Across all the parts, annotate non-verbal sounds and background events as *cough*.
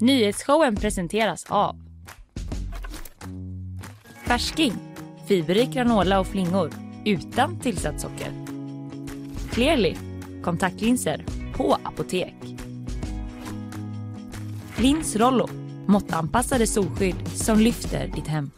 Nyhetsshowen presenteras av Färsking, fiberrik granola och flingor utan tillsatt socker. Clearly, kontaktlinser på apotek. Lins Rollo, måttanpassade solskydd som lyfter ditt hem.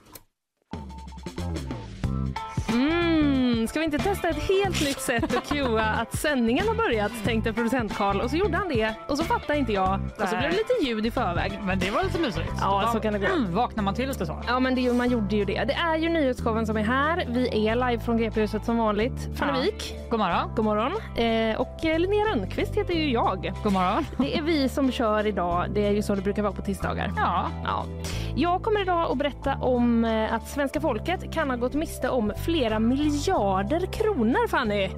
Vi inte testa ett helt nytt sätt att cuea att sändningen har börjat, tänkte producent Karl. Och så gjorde han det och så fattade inte jag. Och så blev det lite ljud i förväg. Men det var lite mysigt. Ja, så kan det gå. Mm, vaknar man till lite så? Ja, men det, man gjorde ju det. Det är ju nyhetsshowen som är här. Vi är live från GP-huset som vanligt. Fanny Ja. Wijk, God morgon. god morgon. Eh, och eh, Linnea Rönnqvist heter ju jag. God morgon. Det är vi som kör idag. Det är ju så det brukar vara på tisdagar. Ja, Ja. Jag kommer idag att berätta om eh, att svenska folket kan ha gått miste om flera miljarder kronor, Fanny.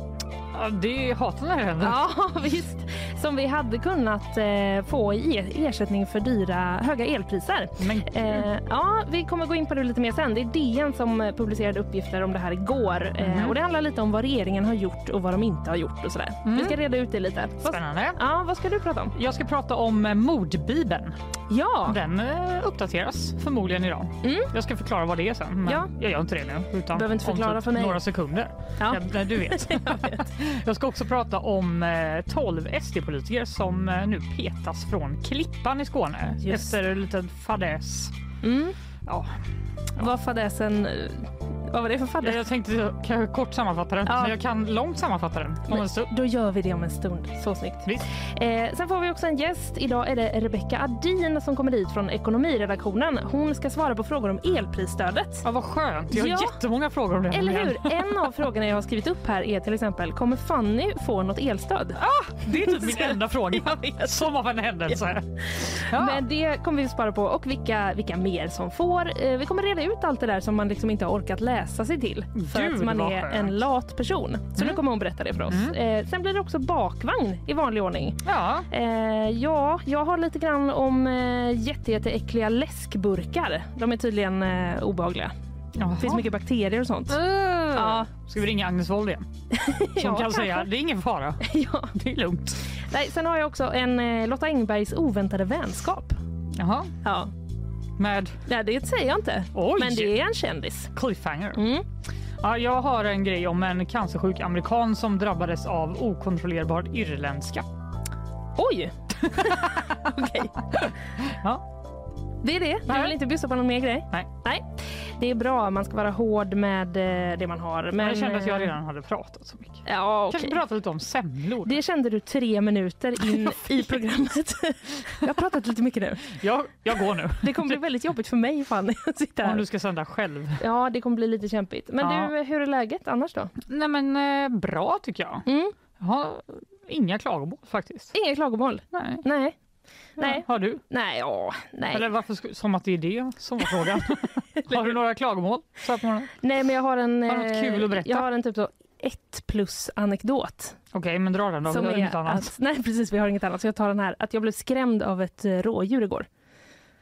ja, det hatar när det händer. Ja, visst. Som vi hade kunnat eh, få i ersättning för dyra, höga elpriser. Eh, ja, vi kommer gå in på det lite mer sen. Det är DN som eh, publicerade uppgifter om det här igår. Eh, Mhm. och det handlar lite om vad regeringen har gjort och vad de inte har gjort och sådär. Mm. Vi ska reda ut det lite. Vad, spännande. ja, vad ska du prata om? Jag ska prata om eh, mordbibeln. Ja, Den eh, uppdateras förmodligen idag. Mm. Jag ska förklara vad det är sen. Men Ja. jag gör inte det nu. Utan Behöver inte förklara typ för mig. Några sekunder. Ja. Ja, nej, du vet. *laughs* jag vet. Jag ska också prata om eh, 12 SD-politiker som eh, nu petas från Klippan i Skåne Just. efter en liten fadäs. Mm. Ja, Vad fadäsen... Vad var det för fadäs? jag tänkte jag kan kort sammanfatta den, Ja. men jag kan långt sammanfatta den om en stund. Då gör vi det om en stund. Så snyggt. Visst. Eh, sen får vi också en gäst. Idag är det Rebecca Adin som kommer hit från ekonomiredaktionen. Hon ska svara på frågor om elprisstödet. Ja, vad skönt. Jag har Ja. jättemånga frågor om det. Eller hur? En av frågorna jag har skrivit upp här är till exempel, kommer Fanny få något elstöd? Det är typ min *laughs* enda fråga. *laughs* Som av en händelse. Ja. Men det kommer vi spara på och vilka, vilka mer som får. Eh, vi kommer reda ut allt det där som man liksom inte har orkat läsa sig till för Gud, att man är skönt. en lat person. Så nu kommer hon berätta det för oss. Eh, sen blir det också bakvagn i vanlig ordning. Ja, Eh, ja, jag har lite grann om eh, jätte, jätteäckliga läskburkar. De är tydligen eh, obehagliga. Det finns mycket bakterier och sånt. Ja. Ja, Ska vi ringa Agnes Wold igen? *laughs* Som Ja, kan kanske. säga det är ingen fara. *laughs* ja. Det är lugnt. Nej, sen har jag också en eh, Lotta Engbergs oväntade vänskap. Jaha, Ja, med Nej, det säger jag inte. Oj. Men det är en kändis. cliffhanger. Mm. Ja, jag har en grej om en cancersjuk amerikan som drabbades av okontrollerbar irländska. Oj! *laughs* Okej. Ja. Det är det. Du vill inte bjussa på någon mer grej? Nej. Nej. Det är bra. Man ska vara hård med eh, det man har. Men, jag kände att jag eh, redan hade pratat så mycket. Ja, okej. Kanske prata lite om semlor. Det kände du tre minuter *laughs* in i programmet. jag har pratat lite mycket nu. Jag, jag går nu. Det kommer bli väldigt jobbigt för mig Fanny att sitta Om här. du ska sända själv. Ja, det kommer bli lite kämpigt. Men Ja. du, hur är läget annars då? Nej men eh, bra tycker jag. Mm. Jag har inga klagomål faktiskt. Inga klagomål? Nej. Nej. Nej. Har du? Nej, ja, nej. Eller varför som att det är det som var frågan. *laughs* har du några klagomål? Så att man... Nej, men jag har en... Har något kul att berätta? Jag har en typ så ett plus anekdot. Okej, men dra den då. som Vi har inget annat. att, nej precis, vi har inget annat. Så jag tar den här. Att jag blev skrämd av ett eh, rådjur igår.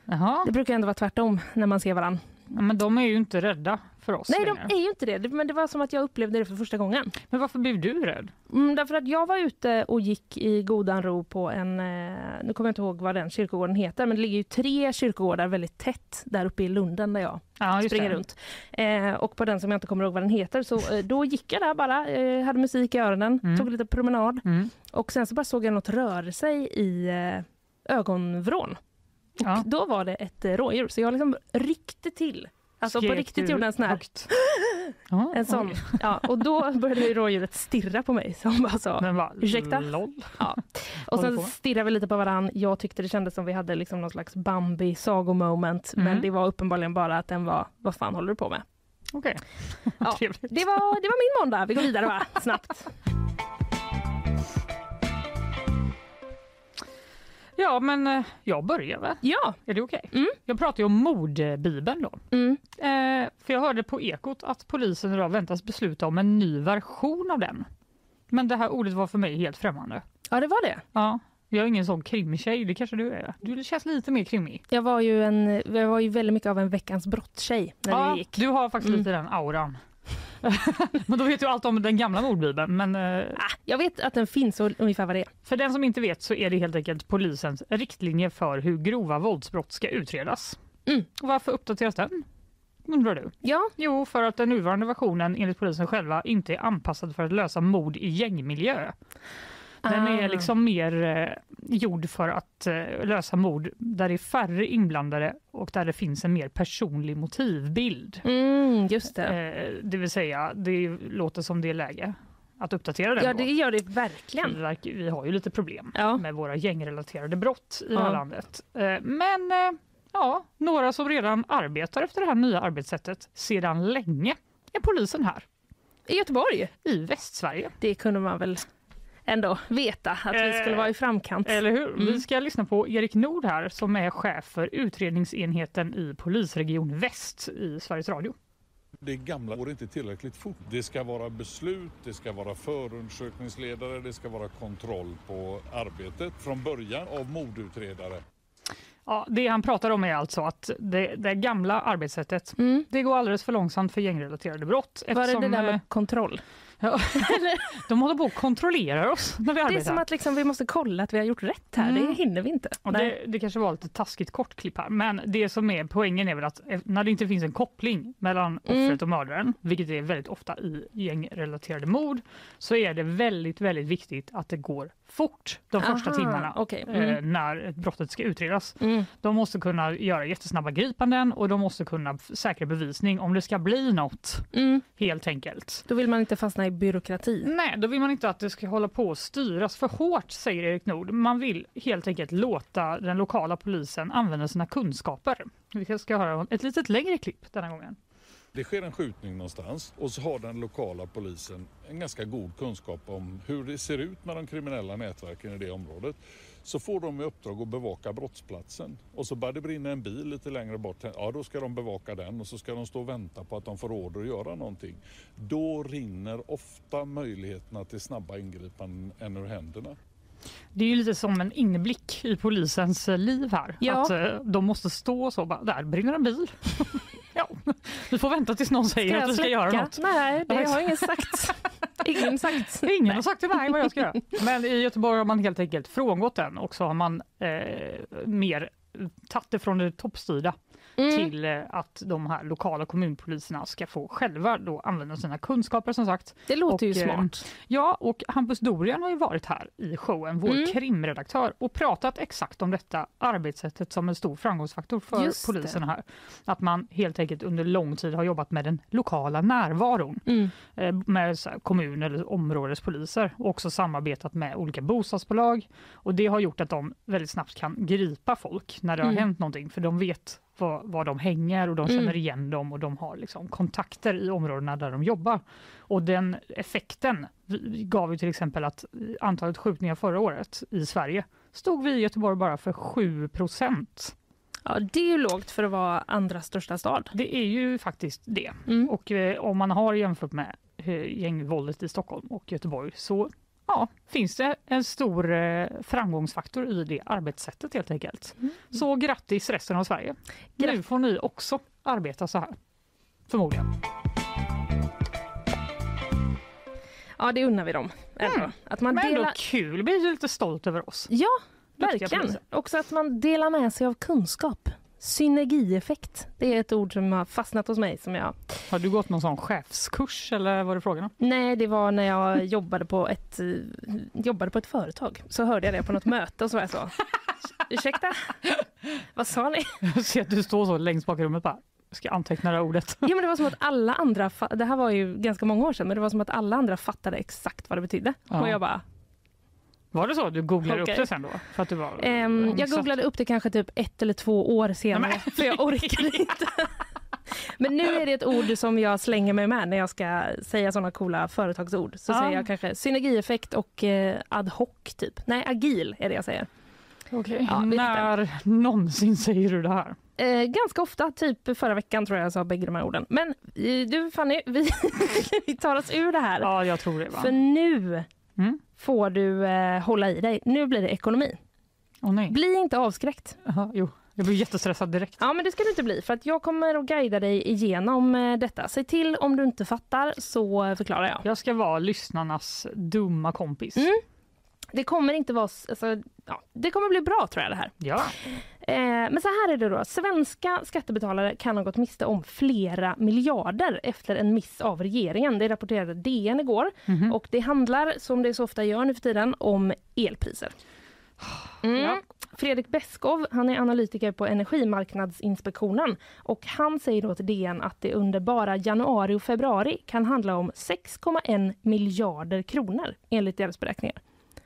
Jaha. Det brukar ändå vara tvärtom när man ser varandra. Ja, men de är ju inte rädda för oss Nej, de längre. är ju inte det. Men det var som att jag upplevde det för första gången. Men varför blev du rädd? Mm, därför att jag var ute och gick i godan ro på en, eh, nu kommer jag inte ihåg vad den kyrkogården heter, men det ligger ju tre kyrkogårdar väldigt tätt där uppe i Lunden där jag Ja, springer det. runt. Eh, och på den som jag inte kommer ihåg vad den heter, så eh, då gick jag där bara, eh, hade musik i öronen, Mm. tog lite promenad Mm. och sen så bara såg jag något röra sig i eh, ögonvrån. Och Ja. då var det ett eh, rådjur, så jag liksom ryckte till. Alltså på riktigt gjorde en sån här? Ja, en sån. Ja, och då började ju rådjuret stirra på mig. Som bara sa, Den bara, Ursäkta? LOL. Ja. Och sen stirrade vi lite på varann. Jag tyckte det kändes som vi hade liksom någon slags Bambi sagomoment. Mm. Men det var uppenbarligen bara att den var, vad fan håller du på med? Okej. Ja. *laughs* Trevligt. Det var, det var min måndag. Vi går vidare va? Snabbt. Ja, men eh, jag börjar väl. Ja. Är det okej? Mm. Jag pratar ju om mordbibeln då. Mm. Eh, för jag hörde på Ekot att polisen idag väntas besluta om en ny version av den. Men det här ordet var för mig helt främmande. Ja, det var det. Ja, jag är ingen sån krimtjej, det kanske du är. Du känns lite mer krimmig. Jag var ju, en, jag var ju väldigt mycket av en veckans brottstjej när Ja, gick. du har faktiskt Mm. lite den auran. *laughs* Men då vet du allt om den gamla mordbibeln. Men eh, Ah, jag vet att den finns och ungefär vad det är. för den som inte vet så är det helt enkelt polisens riktlinjer för hur grova våldsbrott ska utredas. Mm. Och varför uppdateras den? Undrar du? Ja, Jo, för att den nuvarande versionen enligt polisen själva inte är anpassad för att lösa mord i gängmiljö. Den är Ah. liksom mer eh, gjord för att eh, lösa mord där det är färre inblandade och där det finns en mer personlig motivbild. mm, just det. Eh, det vill säga, det låter som det är läge att uppdatera den. Ja, det gör det verkligen. vi har ju lite problem Ja. med våra gängrelaterade brott i det här Ja. landet. Eh, Men eh, ja, några som redan arbetar efter det här nya arbetssättet sedan länge är polisen här I Göteborg, i Västsverige. det kunde man väl ändå veta att vi skulle Eh, vara i framkant. Eller hur? Mm. Vi ska lyssna på Erik Nord här som är chef för utredningsenheten i polisregion Väst i Sveriges Radio. Det gamla går inte tillräckligt fort. Det ska vara beslut, det ska vara förundersökningsledare, det ska vara kontroll på arbetet från början av mordutredare. Ja, det han pratar om är alltså att det, det gamla arbetssättet Mm. det går alldeles för långsamt för gängrelaterade brott. Var det det eftersom, där eh, med kontroll? Ja. *laughs* De håller på att kontrollera oss när vi Det är arbetar. som att liksom vi måste kolla att vi har gjort rätt här. Mm. Det hinner vi inte. Och det, det kanske var lite taskigt kortklipp här, men det som är poängen är väl att eh, när det inte finns en koppling mellan Mm. offret och mördaren, vilket är väldigt ofta i gängrelaterade mord, så är det väldigt, väldigt viktigt att det går fort de första Aha, timmarna okej. eh, Mm. när brottet ska utredas. Mm. De måste kunna göra jättesnabba gripanden och de måste kunna säkra bevisning om det ska bli något, Mm. helt enkelt. Då vill man inte fastna i byråkrati. Nej, då vill man inte att det ska hålla på att styras för hårt, säger Erik Nord. Man vill helt enkelt låta den lokala polisen använda sina kunskaper. Vi ska höra ett litet längre klipp denna gången. Det sker en skjutning någonstans och så har den lokala polisen en ganska god kunskap om hur det ser ut med de kriminella nätverken i det området. Så får de i uppdrag att bevaka brottsplatsen och så börjar det brinna en bil lite längre bort. Ja, då ska de bevaka den och så ska de stå och vänta på att de får order att göra någonting. Då rinner ofta möjligheterna till snabba ingripanden än ur händerna. Det är ju lite som en inblick i polisens eh, liv här. Ja. Att eh, de måste stå så bara, där brinner en bil. *laughs* ja, vi får vänta tills någon säger att vi ska göra något. Nej, det har ingen sagt. Ingen sagt. *laughs* Ingen har sagt till mig vad jag ska göra. Men i Göteborg har man helt enkelt frångått den och så har man eh, mer tagit det från det toppstyrda Mm. till eh, att de här lokala kommunpoliserna ska få själva då använda sina kunskaper som sagt. Det låter Och, ju eh, smart. Ja, och Hampus Dorian har ju varit här i showen, vår Mm. krimredaktör, och pratat exakt om detta arbetssättet som en stor framgångsfaktor för Just det. polisen här. Att man helt enkelt under lång tid har jobbat med den lokala närvaron Mm. eh, med kommun eller områdespoliser och också samarbetat med olika bostadsbolag. Och det har gjort att de väldigt snabbt kan gripa folk när det har Mm. hänt någonting för de vet var, var de hänger och de Mm. känner igen dem och de har liksom kontakter i områdena där de jobbar. Och den effekten gav ju till exempel att antalet skjutningar förra året i Sverige stod vi i Göteborg bara för 7 procent. Ja, det är ju lågt för att vara andra största stad. Det är ju faktiskt det. Mm. Och eh, om man har jämfört med eh, gängvåldet i Stockholm och Göteborg så ja, finns det en stor eh, framgångsfaktor i det arbetssättet helt enkelt. Mm. Så grattis resten av Sverige. Nu Grattis. får ni också arbeta så här. Förmodligen. Ja, det unnar vi dem. Ändå. Mm. Att man Men ändå delar... kul, blir lite stolt över oss. Ja, Duktiga verkligen. poliser. Också att man delar med sig av kunskap. Synergieffekt. Det är ett ord som har fastnat hos mig. Som jag... Har du gått någon sån chefskurs eller vad är det frågan om? Nej, det var när jag *laughs* jobbade på, ett, eh, jobbade på ett företag. Så hörde jag det på något möte och så var jag så. Ursäkta? Vad sa ni? *laughs* Jag ser att du står så längst bak i rummet bara. Jag ska anteckna det här ordet. *laughs* Ja, men det var som att alla andra, det här var ju ganska många år sedan, men det var som att alla andra fattade exakt vad det betydde. Ja. Och jag bara, Var det så? Du googlade Okej. upp det sen då? För att du var, ehm, jag googlade upp det kanske typ ett eller två år senare, Nej, men- för jag orkade *laughs* inte. Men nu är det ett ord som jag slänger mig med när jag ska säga sådana coola företagsord. Så Ja. säger jag kanske synergieffekt och eh, ad hoc typ. Nej, agil är det jag säger. Okej. Ja, När någonsin säger du det här? Eh, ganska ofta, typ förra veckan tror jag jag sa bägge de här orden. Men eh, du Fanny, vi, *laughs* vi tar oss ur det här. Ja, jag tror det. Va? För nu Mm. får du eh, hålla i dig. Nu blir det ekonomi. Nej. Bli inte avskräckt. Aha, jo, jag blir jättestressad direkt. Ja, men det ska du inte bli för att jag kommer att guida dig igenom eh, detta. Säg till om du inte fattar så förklarar jag. Jag ska vara lyssnarnas dumma kompis. Mm. Det kommer inte vara... Alltså, ja, det kommer bli bra tror jag det här. Ja. Eh, men så här är det då. Svenska skattebetalare kan ha gått miste om flera miljarder efter en miss av regeringen. Det rapporterade DN igår. Mhm. Och det handlar, som det så ofta gör nu för tiden, om elpriser. Mm. Ja. Fredrik Beskov, han är analytiker på Energimarknadsinspektionen och han säger då till DN att det under bara januari och februari kan handla om 6,1 miljarder kronor enligt deras beräkningar.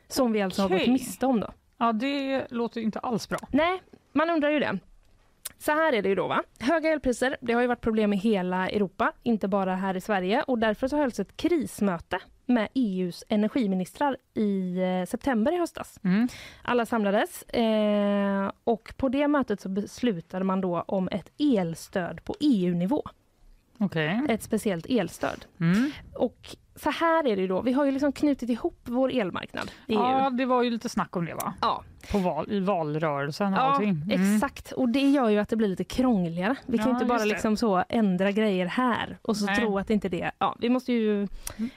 Som vi alltså har Okej. gått miste om då. ja, det låter inte alls bra. Nej, man undrar ju det. Så här är det ju då va. Höga elpriser, det har ju varit problem i hela Europa, inte bara här i Sverige och därför så hölls ett krismöte med EUs energiministrar i eh, september i höstas. Mm. Alla samlades eh, och på det mötet så beslutade man då om ett elstöd på EU-nivå. Okej. Ett speciellt elstöd. Mm. Och så här är det då, vi har ju liksom knutit ihop vår elmarknad i EU. Ja, det var ju lite snack om det va? Ja, På val, I valrörelsen och Ja, allting. Mm. exakt. Och det gör ju att det blir lite krångligare. Vi kan Ja, inte bara liksom så ändra grejer här och så Nej. tro att inte det. Ja, vi måste ju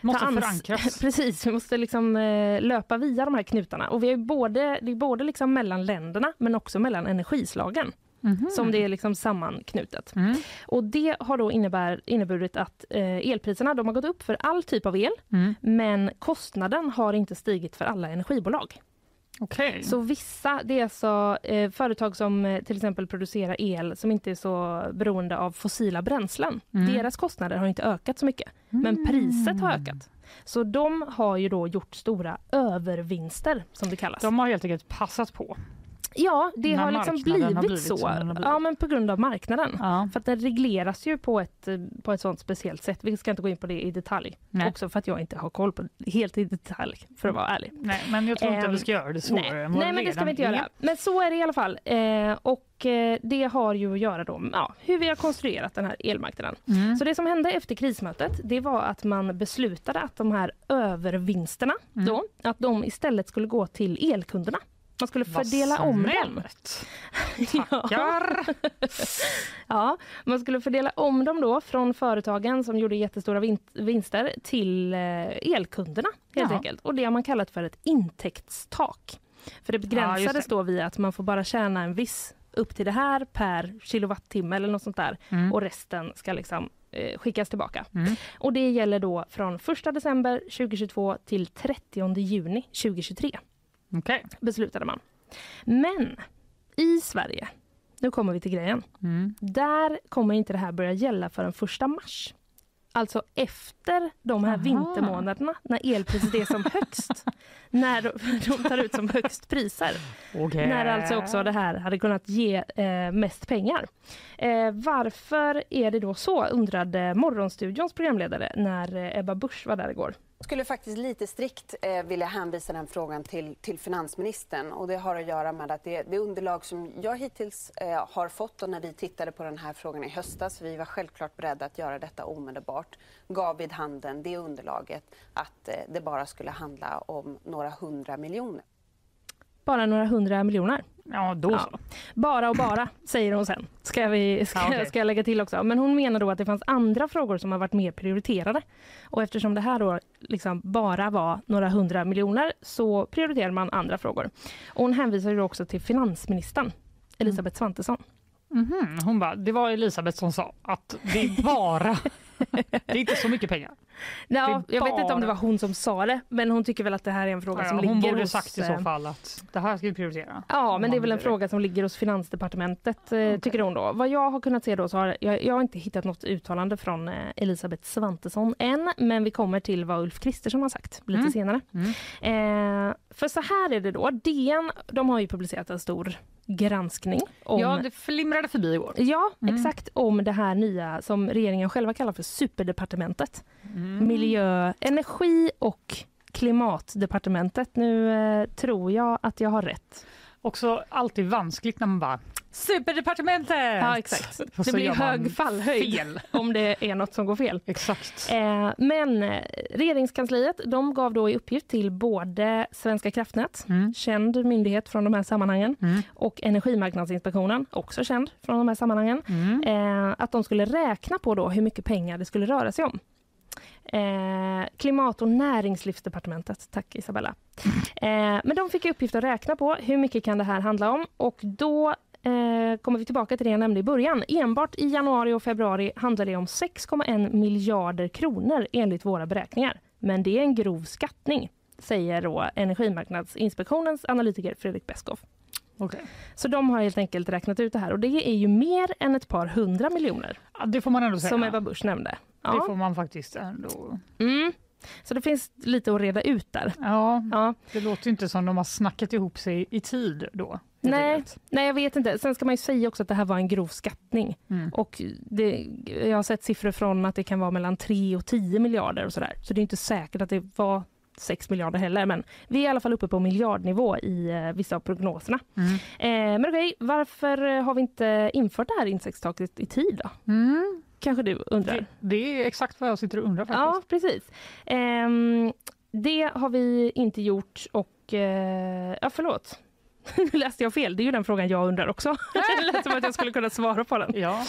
Måste förankras. *laughs* Precis, vi måste liksom eh, löpa via de här knutarna. Och vi är ju både, det är både liksom mellan länderna men också mellan energislagen Mhm. som det är liksom sammanknutet. Mm. Och det har då innebär, inneburit att eh, elpriserna de har gått upp för all typ av el Mm. men kostnaden har inte stigit för alla energibolag. Okej. Så vissa, det är alltså eh, företag som eh, till exempel producerar el som inte är så beroende av fossila bränslen. Mm. Deras kostnader har inte ökat så mycket, men priset har ökat. Så de har ju då gjort stora övervinster som det kallas. De har helt enkelt passat på. Ja, det har liksom blivit, har blivit så. blivit. Ja, men på grund av marknaden. Ja. För att den regleras ju på ett, eh, på ett sånt speciellt sätt. Vi ska inte gå in på det i detalj. Nej. Också för att jag inte har koll på det helt i detalj, för att vara ärlig. Nej, men jag tror inte Ehm, vi ska göra det svårare Nej, än vad nej men det ska vi inte göra. Men så är det i alla fall. Eh, och eh, det har ju att göra då med ja, hur vi har konstruerat den här elmarknaden. Mm. Så det som hände efter krismötet, det var att man beslutade att de här övervinsterna Mm. då, att de istället skulle gå till elkunderna. Man skulle Vad fördela om dem. *laughs* Ja, Tackar. *laughs* ja, man skulle fördela om dem då från företagen som gjorde jättestora vin- vinster till eh, elkunderna helt Jaha. enkelt. Och det har man kallat för ett intäktstak. För det begränsades det. då via att man får bara tjäna en viss upp till det här per kilowattimme eller något sånt där Mm. och resten ska liksom eh, skickas tillbaka. Mm. Och det gäller då från 1 december 2022 till 30 juni 2023 Okej. beslutade man. Men i Sverige, nu kommer vi till grejen, Mm. där kommer inte det här börja gälla förrän 1 mars. Alltså efter de här Aha. vintermånaderna när elpriset är som högst. *laughs* när de, tar ut som högst priser. Okej. När alltså också det här hade kunnat ge eh, mest pengar. Eh, varför är det då så undrade Morgonstudions programledare när eh, Ebba Busch var där igår. Jag skulle faktiskt lite strikt eh, vilja hänvisa den frågan till, till finansministern. Och det har att göra med att det, det underlag som jag hittills eh, har fått och när vi tittade på den här frågan i höstas, vi var självklart beredda att göra detta omedelbart, gav vid handen det underlaget att eh, det bara skulle handla om några hundra miljoner. Bara några hundra miljoner. Ja, då Ja. så. Bara och bara, säger hon sen. Ska, vi, ska, Ja, okej. ska jag lägga till också. Men hon menar då att det fanns andra frågor som har varit mer prioriterade. Och eftersom det här då liksom bara var några hundra miljoner så prioriterar man andra frågor. Och hon hänvisar ju också till finansministern Elisabeth Svantesson. Mhm. Hon bara, det var Elisabeth som sa att det bara, det är inte så mycket pengar. Det är jag vet inte om det var hon som sa det, men hon tycker väl att det här är en fråga Ja, som hon ligger borde hos... sagt i eh, så fall att det här ska vi prioritera. Ja, men det är väl en vill fråga som ligger hos Finansdepartementet, eh, tycker hon då. Vad jag har kunnat se då så har jag, jag har inte hittat något uttalande från eh, Elisabeth Svantesson än, men vi kommer till vad Ulf Kristersson har sagt lite Mm. senare. Eh, för så här är det då, DN, de har ju publicerat en stor granskning om Ja, det flimrade förbi igår. Ja, Mm. exakt om det här nya som regeringen själva kallar för superdepartementet. Mm. Miljö, energi och klimatdepartementet. Nu eh, tror jag att jag har rätt. Också alltid vanskligt när man bara Superdepartementet! Ja, exakt. Det blir hög fallhöjd Fel. om det är något som går fel. Exakt. Eh, men eh, regeringskansliet de gav då i uppgift till både Svenska kraftnät, Mm. känd myndighet från de här sammanhangen, Mm. och Energimarknadsinspektionen, också känd från de här sammanhangen, Mm. eh, att de skulle räkna på då hur mycket pengar det skulle röra sig om. Eh, Klimat och näringslivsdepartementet, tack Isabella. Eh, men de fick i uppgift att räkna på hur mycket kan det här handla om och då kommer vi tillbaka till det jag nämnde i början. Enbart i januari och februari handlar det om 6,1 miljarder kronor enligt våra beräkningar. Men det är en grov skattning, säger då Energimarknadsinspektionens analytiker Fredrik Beskow. Okej. Så de har helt enkelt räknat ut det här och det är ju mer än ett par hundra miljoner Ja, det får man ändå säga. som Ebba Busch nämnde. Det Ja. får man faktiskt ändå. Mm. Så det finns lite att reda ut där. Ja, Ja. det låter inte som de har snackat ihop sig i tid då. Nej. enkelt. Nej, jag vet inte. Sen ska man ju säga också att det här var en grov skattning. Mm. Och det, jag har sett siffror från att det kan vara mellan 3 och 10 miljarder och sådär. Så det är inte säkert att det var 6 miljarder heller. Men vi är i alla fall uppe på miljardnivå i eh, vissa av prognoserna. Mm. Eh, men okej, varför eh, har vi inte infört det här intäktstaket i tid då? Mm. Kanske du undrar? Det, det är exakt vad jag sitter och undrar faktiskt. Ja, precis. Ehm, det har vi inte gjort och... Eh, ja, förlåt. Nu *laughs* läste jag fel. Det är ju den frågan jag undrar också. *laughs* det lät som att jag skulle kunna svara på den. Ja.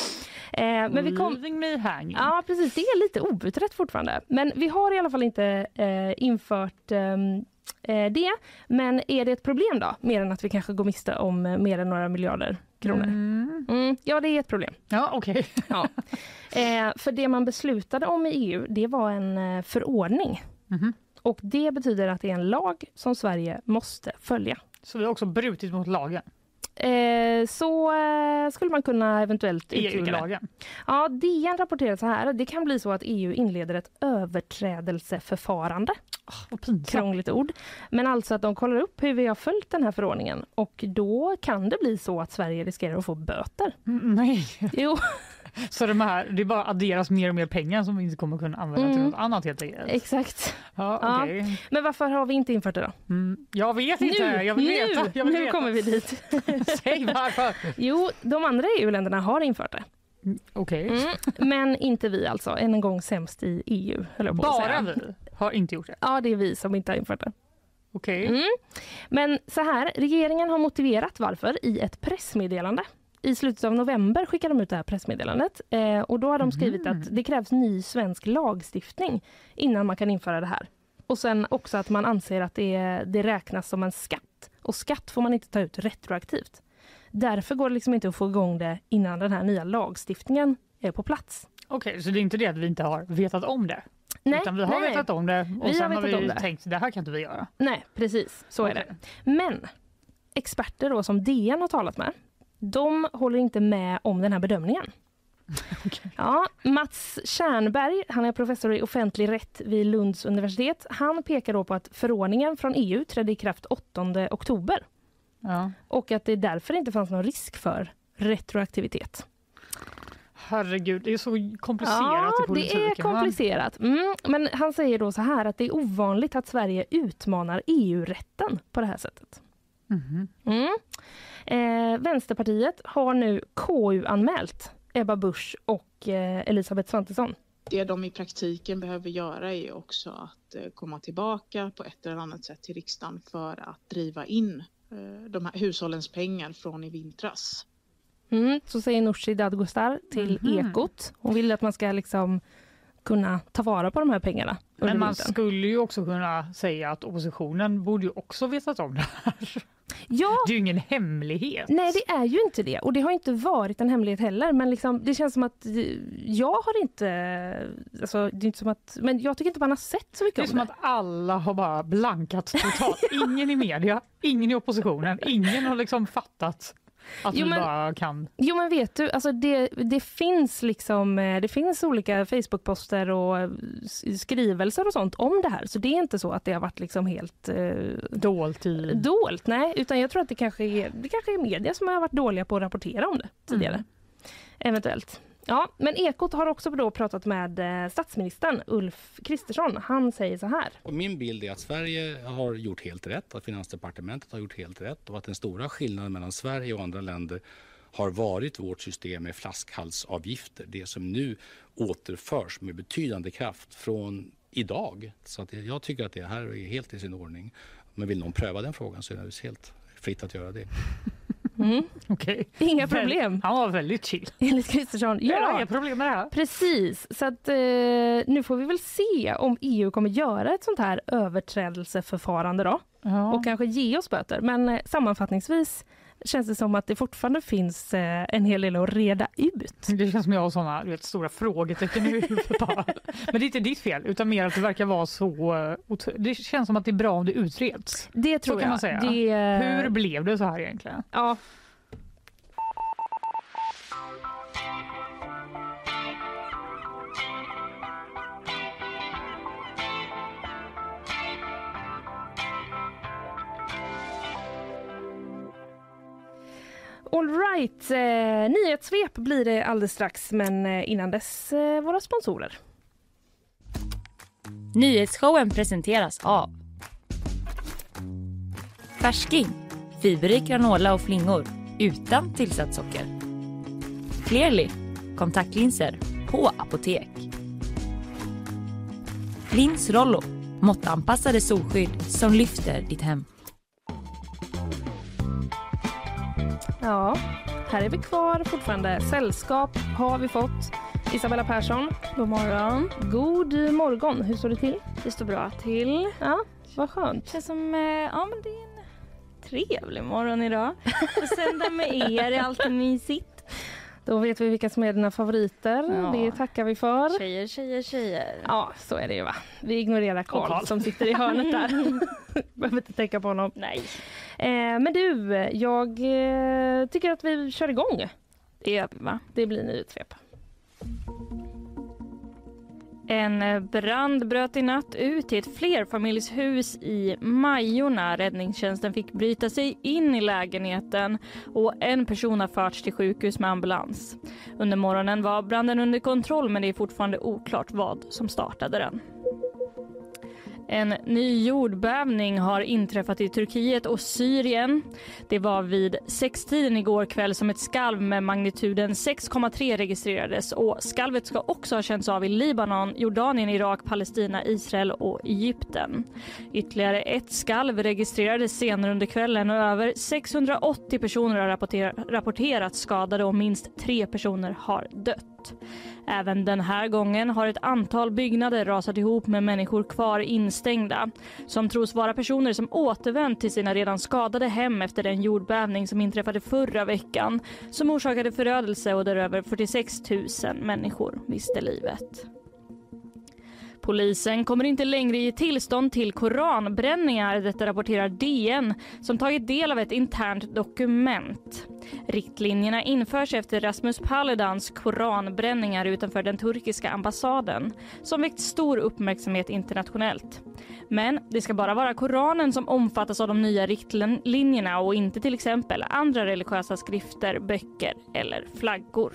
Eh, men vi kom... Leaving me hanging. Ja, precis. Det är lite outrett fortfarande. Men vi har i alla fall inte eh, infört ehm, eh, det. Men är det ett problem då? Mer än att vi kanske går miste om eh, mer än några miljarder kronor. Mm. Mm, ja, det är ett problem. Ja, okej. *laughs* Ja. Eh, för det man beslutade om i EU, det var en eh, förordning. Mhm. Och det betyder att det är en lag som Sverige måste följa. Så vi har också brutit mot lagen, Eh, så eh, skulle man kunna eventuellt. EU-lagen. Ja, DN rapporterar så här. Det kan bli så att EU inleder ett överträdelseförfarande. Pinsamt. Krångligt ord. Men alltså att de kollar upp hur vi har följt den här förordningen. Och då kan det bli så att Sverige riskerar att få böter. Mm, nej, Jo, *laughs* *laughs* så de här, det bara adderas mer och mer pengar som vi inte kommer kunna använda till Mm. något annat helt enkelt. exakt. Ja, Ja. okej. Men varför har vi inte infört det då? Mm, jag vet inte, jag vill nu, veta. Jag vill nu veta. kommer vi dit. *laughs* Säg varför. Jo, de andra EU-länderna har infört det. Okej. Mm. Men inte vi alltså. Än en gång sämst i EU. Bara vi har inte gjort det. Ja, det är vi som inte har infört det. Okej. Mm. Men så här, regeringen har motiverat varför i ett pressmeddelande. I slutet av november skickade de ut det här pressmeddelandet eh, och då har de skrivit Mhm. att det krävs ny svensk lagstiftning innan man kan införa det här. Och sen också att man anser att det, det räknas som en skatt och skatt får man inte ta ut retroaktivt. Därför går det liksom inte att få igång det innan den här nya lagstiftningen är på plats. Okej, så det är inte det att vi inte har vetat om det? Nej, utan vi har nej, vetat om det och Vi har sen har, vetat vi tänkt det här kan inte vi göra. nej, precis så är det. Men experter då som DN har talat med, de håller inte med om den här bedömningen. *laughs* Okej. Ja, Mats Kärnberg, han är professor i offentlig rätt vid Lunds universitet. Han pekar då på att förordningen från EU trädde i kraft 8 oktober Ja. och att det därför inte fanns någon risk för retroaktivitet. Herregud, det är så komplicerat Ja, i politiken. det är komplicerat. Mm, men han säger då så här att det är ovanligt att Sverige utmanar EU-rätten på det här sättet. Mhm. Mm. Eh, Vänsterpartiet har nu KU-anmält Ebba Busch och eh, Elisabeth Svantesson. Det de i praktiken behöver göra är också att eh, komma tillbaka på ett eller annat sätt till riksdagen för att driva in eh, de här hushållens pengar från i vintras. Mm, så säger Nooshi Dadgostar till Mhm. Ekot. Hon vill att man ska liksom kunna ta vara på de här pengarna Men man vintern. skulle ju också kunna säga att oppositionen borde ju också vetat om det här. Ja, *laughs* Det är ju ingen hemlighet. nej det är ju inte det. Och det har inte varit en hemlighet heller. Men liksom, det känns som att eh, jag har inte... Alltså, det är inte som att, men jag tycker inte man har sett så mycket Det är om som det. att alla har bara blankat totalt. *laughs* Ingen i media, ingen i oppositionen, ingen har liksom fattat att Jo, vi men- bara kan. Jo men vet du, alltså det, det finns liksom eh, det finns olika Facebookposter och eh, skrivelser och sånt om det här. Så det är inte så att det har varit liksom helt eh, Dolt i... dolt, nej. Utan jag tror att det kanske är, det kanske är media som har varit dåliga på att rapportera om det tidigare. Mm. Eventuellt. Ja, men Ekot har också då pratat med eh, statsministern Ulf Kristersson. Han säger så här. Och min bild är att Sverige har gjort helt rätt, att Finansdepartementet har gjort helt rätt och att den stora skillnaden mellan Sverige och andra länder har varit vårt system med flaskhalsavgifter. Det som nu återförs med betydande kraft från idag. Så att jag tycker att det här är helt i sin ordning. Men vill någon pröva den frågan så är det helt fritt att göra det. Mm. Okay. Inga problem. Han var väldigt chill. Enligt Kristersson. Ja, inga problem med det här. Precis. Så att, eh, nu får vi väl se om EU kommer göra ett sånt här överträdelseförfarande då. Ja. Och kanske ge oss böter. Men eh, sammanfattningsvis känns det som att det fortfarande finns eh, en hel del att reda ut. Det känns som jag har såna vet, stora frågetecken i huvudet bara. Men det är inte ditt fel, utan mer att det verkar vara så... Eh, det känns som att det är bra om det utreds. Det tror så jag. man säga. Det... Hur blev det så här egentligen? Ja, All right. Eh, nyhetssvep blir det alldeles strax, men eh, innan dess eh, våra sponsorer. Nyhetsshowen presenteras av Färsking, fiberrik granola och flingor utan tillsatt socker. Clearly, kontaktlinser på apotek. Lins Rollo, måttanpassade solskydd som lyfter ditt hem. Ja, här är vi kvar fortfarande. Sällskap har vi fått. Isabella Persson. God morgon. God morgon. Hur står det till? Det står bra till. Ja, vad skönt. Det känns som, eh, ja men det är en trevlig morgon idag. Att sända med er är alltid mysigt. Då vet vi vilka som är dina favoriter. Ja. Det tackar vi för. Tjejer, tjejer, tjejer. Ja, så är det ju va. Vi ignorerar Karl som sitter i hörnet där. *laughs* Behöver inte tänka på honom. Nej. Eh, men du, jag eh, tycker att vi kör igång. Det gör vi va? Det blir nyhetssvep. En eh, brand bröt i natt ut i ett flerfamiljshus i Majorna. Räddningstjänsten fick bryta sig in i lägenheten och en person har förts till sjukhus med ambulans. Under morgonen var branden under kontroll men det är fortfarande oklart vad som startade den. En ny jordbävning har inträffat i Turkiet och Syrien. Det var vid sextiden igår kväll som ett skalv med magnituden 6,3 registrerades och skalvet ska också ha känts av i Libanon, Jordanien, Irak, Palestina, Israel och Egypten. Ytterligare ett skalv registrerades senare under kvällen och över 680 personer har rapporterats skadade och minst tre personer har dött. Även den här gången har ett antal byggnader rasat ihop med människor kvar instängda som tros vara personer som återvänt till sina redan skadade hem efter den jordbävning som inträffade förra veckan som orsakade förödelse och där över 46 000 människor miste livet. Polisen kommer inte längre ge tillstånd till koranbränningar. Detta rapporterar DN som tagit del av ett internt dokument. Riktlinjerna införs efter Rasmus Paludans koranbränningar utanför den turkiska ambassaden som väckt stor uppmärksamhet internationellt. Men det ska bara vara Koranen som omfattas av de nya riktlinjerna och inte till exempel andra religiösa skrifter, böcker eller flaggor.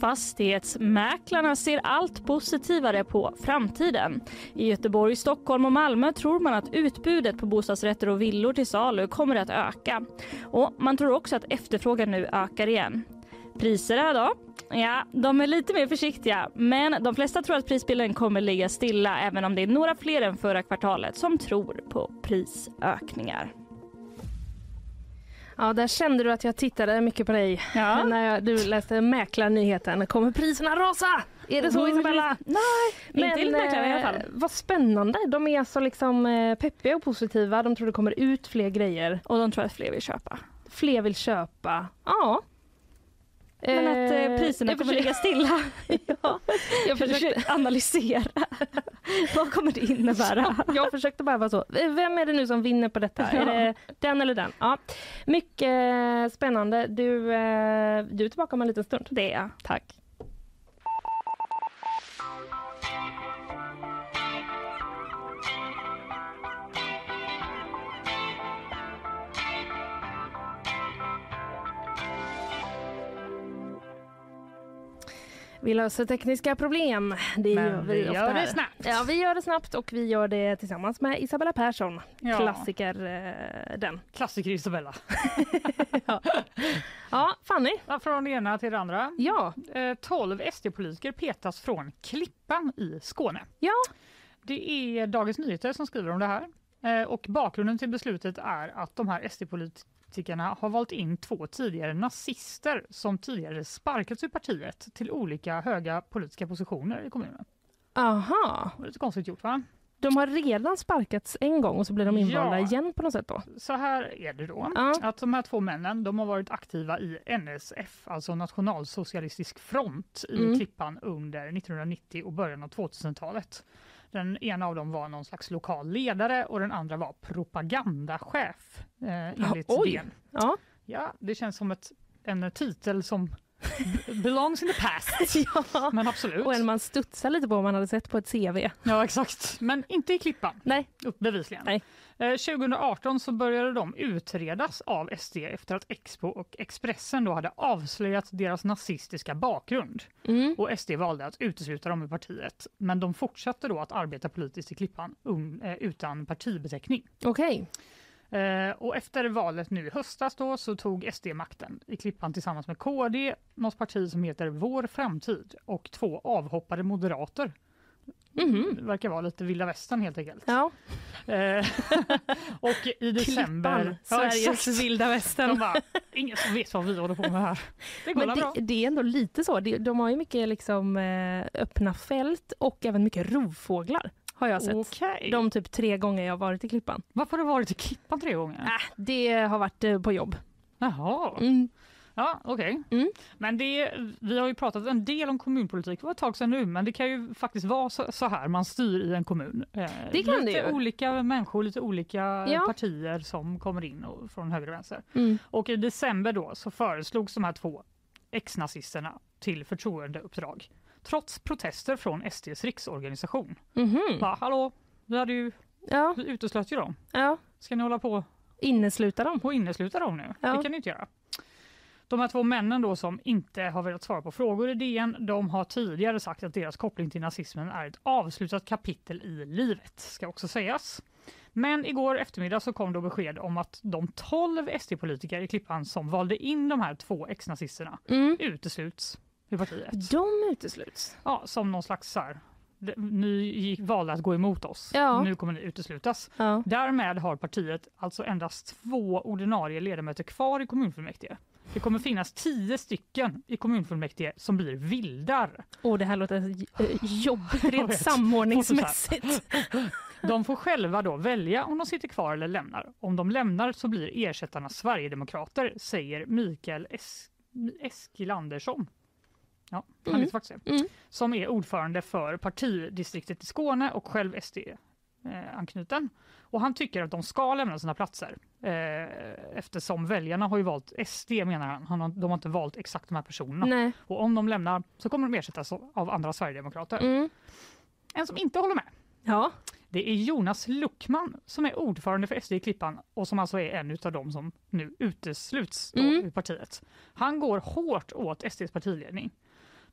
Fastighetsmäklarna ser allt positivare på framtiden. I Göteborg, Stockholm och Malmö tror man att utbudet på bostadsrätter och villor till salu kommer att öka. Och man tror också att efterfrågan nu ökar igen. Priserna då? Ja, de är lite mer försiktiga, men de flesta tror att prisbilden kommer ligga stilla även om det är några fler än förra kvartalet som tror på prisökningar. Ja, där kände du att jag tittade mycket på dig ja. *laughs* när jag, du läste mäklarnyheten. Kommer priserna rasa? Är det så Isabella? Nej, Men, inte enligt mäklaren i alla fall. Eh, vad spännande. De är alltså liksom eh, peppiga och positiva. De tror det kommer ut fler grejer. Och de tror att fler vill köpa. Fler vill köpa. Ja, men att eh, priserna kommer försöker... ligga stilla. *laughs* ja, jag försökte analysera. *laughs* Vad kommer det innebära? jag försökte bara vara så. Vem är det nu som vinner på detta? Ja. Är det den eller den? Ja. Mycket spännande. Du, eh, du är tillbaka om en liten stund. Det är jag. Tack. Vi löser tekniska problem. Det Men gör vi, vi gör det snabbt. Ja, vi gör det snabbt och vi gör det tillsammans med Isabella Persson. Ja. Klassiker eh, den. Klassiker Isabella. *laughs* Ja, Fanny. Ja, Från det ena till det andra. Ja, Eh, 12 SD-politiker petas från Klippan i Skåne. Ja. Det är Dagens Nyheter som skriver om det här. Eh, och bakgrunden till beslutet är att de här SD-politikerna har valt in två tidigare nazister som tidigare sparkats ur partiet till olika höga politiska positioner i kommunen. aha. Det var Lite konstigt gjort va? De har redan sparkats en gång och så blir de invalda Ja. igen på något sätt då? Så här är det då. Ja. Att de här två männen de har varit aktiva i NSF, alltså Nationalsocialistisk front i Mm. Klippan under 1990 och början av 2000-talet. Den ena av dem var någon slags lokal ledare och den andra var propagandachef eh, enligt oj. DN. Ja. Ja, det känns som ett, en titel som belongs in the past. *laughs* ja. Men absolut. Och en man studsar lite på om man hade sett på ett CV. Ja, exakt. Men inte i Klippan. Nej. Bevisligen. Nej. Eh, 2018 så började de utredas av SD efter att Expo och Expressen då hade avslöjat deras nazistiska bakgrund. Mm. Och SD valde att utesluta dem ur partiet. Men de fortsatte då att arbeta politiskt i Klippan eh, utan partibeteckning. Okej. Eh, och efter valet nu i höstas då så tog SD makten i Klippan tillsammans med KD, något parti som heter Vår framtid och två avhoppade moderater. Mhm. Det verkar vara lite vilda västern helt enkelt. Ja. Eh, *laughs* och i december... Klippan, Sveriges exakt. vilda De västern. bara, ingen som vet vad vi håller på med här. Det går Men väl bra. det, det är ändå lite så. Det- De har ju mycket liksom, eh, öppna fält och även mycket rovfåglar har jag sett. Okej. De typ tre gånger jag varit i Klippan. Varför har du varit i Klippan tre gånger? Äh, det har varit eh, på jobb. Jaha. Mm. Ja, okej. Mm. Men det, vi har ju pratat en del om kommunpolitik, det var ett tag sedan nu, men det kan ju faktiskt vara så, så här man styr i en kommun. Eh, Det kan lite det ju. olika människor, lite olika Ja. partier som kommer in och, från höger och vänster. Mm. Och i december då så föreslogs de här två ex-nazisterna till förtroendeuppdrag. Trots protester från SDs riksorganisation. Mhm. Bara, hallå, vi, hade ju, Ja, vi uteslöt ju dem. ja. Ska ni hålla på Innesluta dem. och innesluta dem nu? Ja. Det kan ni inte göra. De här två männen då som inte har velat svara på frågor i DN, de har tidigare sagt att deras koppling till nazismen är ett avslutat kapitel i livet, ska också sägas. Men igår eftermiddag så kom då besked om att de 12 SD-politiker i Klippan som valde in de här två ex-nazisterna Mm. utesluts ur partiet. De utesluts. Ja, som någon slags så här, "Det- ni gick, valde att gå emot oss, Ja. nu kommer ni uteslutas. Ja. Därmed har partiet alltså endast två ordinarie ledamöter kvar i kommunfullmäktige. Det kommer finnas tio stycken i kommunfullmäktige som blir vildar. Och det här låter eh, jobbigt *laughs* rent samordningsmässigt. De får själva då välja om de sitter kvar eller lämnar. Om de lämnar så blir ersättarna Sverigedemokrater, säger Mikael es Eskilandersson. Ja, han Mm. det. Mm. Som är ordförande för partidistriktet i Skåne och själv SD-anknuten. Och han tycker att de ska lämna sina platser eh, eftersom väljarna har ju valt SD menar han. han har, de har inte valt exakt de här personerna. Nej. Och om de lämnar så kommer de ersättas av andra Sverigedemokrater. Mm. En som inte håller med Ja. det är Jonas Luckman som är ordförande för SD i Klippan och som alltså är en av dem som nu utesluts Mm. ur partiet. Han går hårt åt SDs partiledning.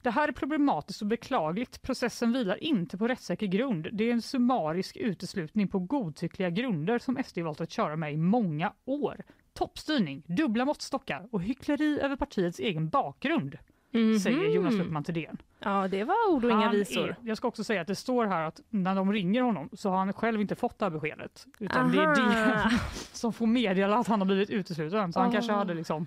Det här är problematiskt och beklagligt. Processen vilar inte på rättssäker grund. Det är en summarisk uteslutning på godtyckliga grunder som SD valt att köra med i många år. Toppstyrning, dubbla måttstockar och hyckleri över partiets egen bakgrund, Mhm. säger Jonas Luckman till DN. Ja, det var ord och inga Han visor. Är, jag ska också säga att det står här att när de ringer honom så har han själv inte fått det här beskedet. Utan det är Aha. det *laughs* som får meddela att han har blivit utesluten. Så han Ah. kanske hade liksom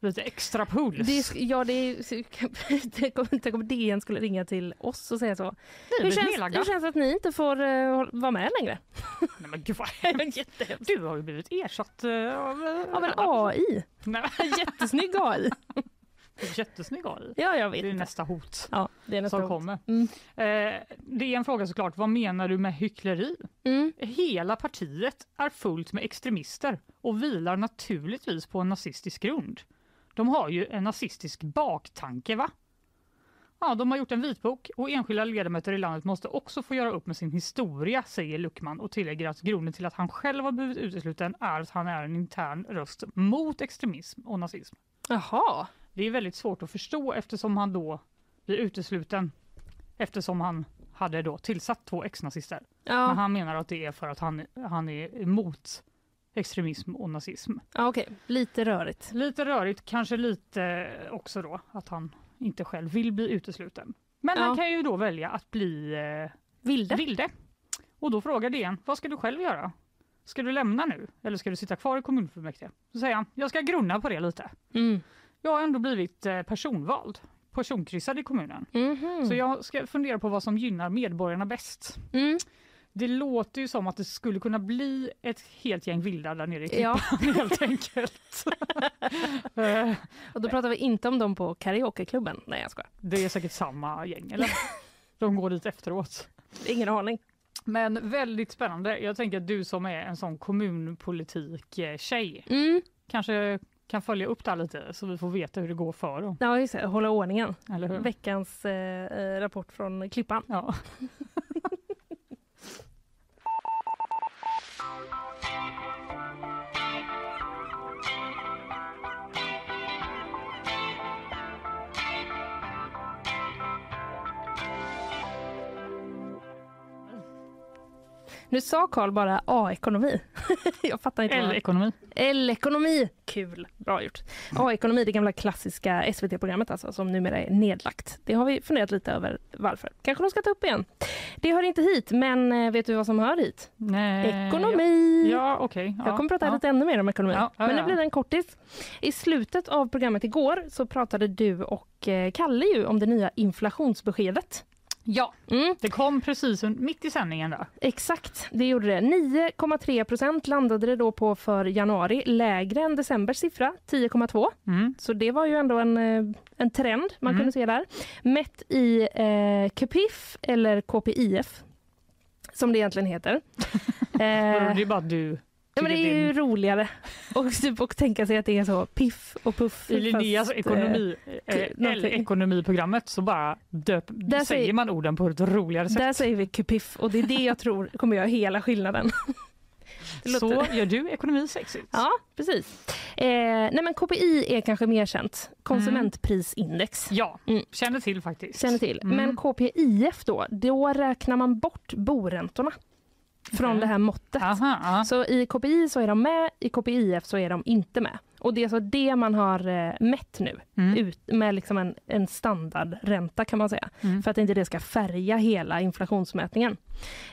lite extra puls. Det, ja, det är, *laughs* tänk, om, DN skulle ringa till oss och säga så. Hur känns, hur känns det att ni inte får uh, vara med längre? *laughs* Nej, men gud vad. *laughs* Du har ju blivit ersatt eh, av, en AI. Nej, Jättesnygg AI. jättesnygg AI. Ja, jag vet Det är nästa hot Ja, det är nästa som hot. kommer. Mm. Eh, det är en fråga såklart, vad menar du med hyckleri? Mm. Hela partiet är fullt med extremister och vilar naturligtvis på en nazistisk grund. De har ju en nazistisk baktanke, va? Ja, de har gjort en vitbok och enskilda ledamöter i landet måste också få göra upp med sin historia, säger Luckman och tillägger att grunden till att han själv har blivit utesluten är att han är en intern röst mot extremism och nazism. Jaha. Det är väldigt svårt att förstå eftersom han då bli utesluten eftersom han hade då tillsatt två ex-nazister. Ja, Men han menar att det är för att han, han är emot extremism och nazism. ja okej. Lite rörigt. Lite rörigt, kanske lite också då att han inte själv vill bli utesluten. Men Ja. han kan ju då välja att bli eh, Vilde. vilde. Och då frågar DN, vad ska du själv göra? Ska du lämna nu eller ska du sitta kvar i kommunfullmäktige? Så säger han, jag ska grunna på det lite. Mm. Jag har ändå blivit eh, personvald, personkryssad i kommunen. Mhm. Så jag ska fundera på vad som gynnar medborgarna bäst. Mm. Det låter ju som att det skulle kunna bli ett helt gäng vildar där nere i Ja. Klippan *laughs* helt enkelt. *laughs* Eh, Och då pratar vi inte om dem på karaokeklubben. Nej, jag skojar. det är säkert samma gäng, eller? *laughs* De går dit efteråt. Ingen aning. Men väldigt spännande. Jag tänker att du som är en sån kommunpolitik-tjej Mm. kanske kan följa upp det här lite så vi får veta hur det går för dem. Ja, just det. Hålla ordningen. Veckans eh, eh, rapport från Klippan. Ja. Nu sa Karl bara A-ekonomi. *laughs* jag fattar inte. L-ekonomi. L-ekonomi. Kul, bra gjort. A-ekonomi, det gamla klassiska SVT-programmet alltså, som numera är nedlagt. Det har vi funderat lite över varför. Kanske de ska ta upp igen. Det hör inte hit, men eh, vet du vad som hör hit? Nej. Ekonomi! Ja, okej. Ja, Jag kommer prata ja. lite ännu mer om ekonomi. Ja, ja, Men nu ja. blir det en kortis. I slutet av programmet igår så pratade du och eh, Kalle ju om det nya inflationsbeskedet. Ja, Mm, det kom precis mitt i sändningen där. exakt, det gjorde det. 9,3 procent landade det då på för januari, lägre än decembers siffra, 10,2. Mm. Så det var ju ändå en, eh, en trend man Mm. kunde se där. Mätt i eh, KPIF eller KPIF, som det egentligen heter. *laughs* Eh, Det är bara du Ja, men det är ju roligare och, *laughs* typ, och tänka sig att det är så piff och puff. I Linneas eh, ekonomi, eh, någonting. L-ekonomiprogrammet så bara döp, Där säger man orden på ett roligare sätt. Där säger vi kupiff och det är det jag tror kommer göra hela skillnaden. *laughs* Så gör du ekonomi sexigt. Ja, precis. Eh, nej men KPI är kanske mer känt. Konsumentprisindex. Ja, Mm. känner till faktiskt. Känner till. Mm. Men KPIF då, då räknar man bort boräntorna från Okej. det här måttet. Aha, ja. Så i KPI så är de med, i KPIF så är de inte med. Och det är så det man har eh, mätt nu, Mm. ut med liksom en, en standardränta kan man säga. Mm. För att inte det ska färga hela inflationsmätningen.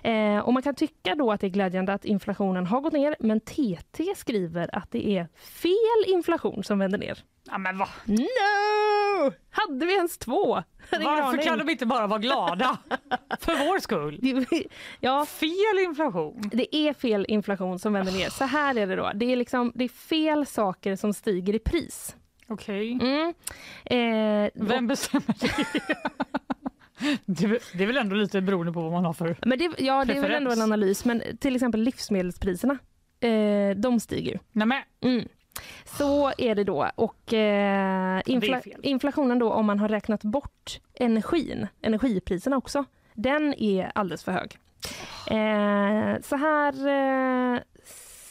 Eh, och man kan tycka då att det är glädjande att inflationen har gått ner, men TT skriver att det är fel inflation som vänder ner. Ja, men va? No! Hade vi ens två? Varför kan de inte bara vara glada? *laughs* För vår skull. Ja, Fel inflation. Det är fel inflation som vänder ner. Så här är det då. Det är, liksom, det är fel saker som stiger i pris. Okej. Mm. Eh, Vem bestämmer det? *laughs* det? är- väl ändå lite beroende på vad man har för... men det, ja, det är väl ändå en analys. Men till exempel livsmedelspriserna, eh, de stiger. Nej, men, Mm. Så är det då. Och eh, infla- fel. inflationen då om man har räknat bort energin, energipriserna också, den är alldeles för hög. Eh, så här eh,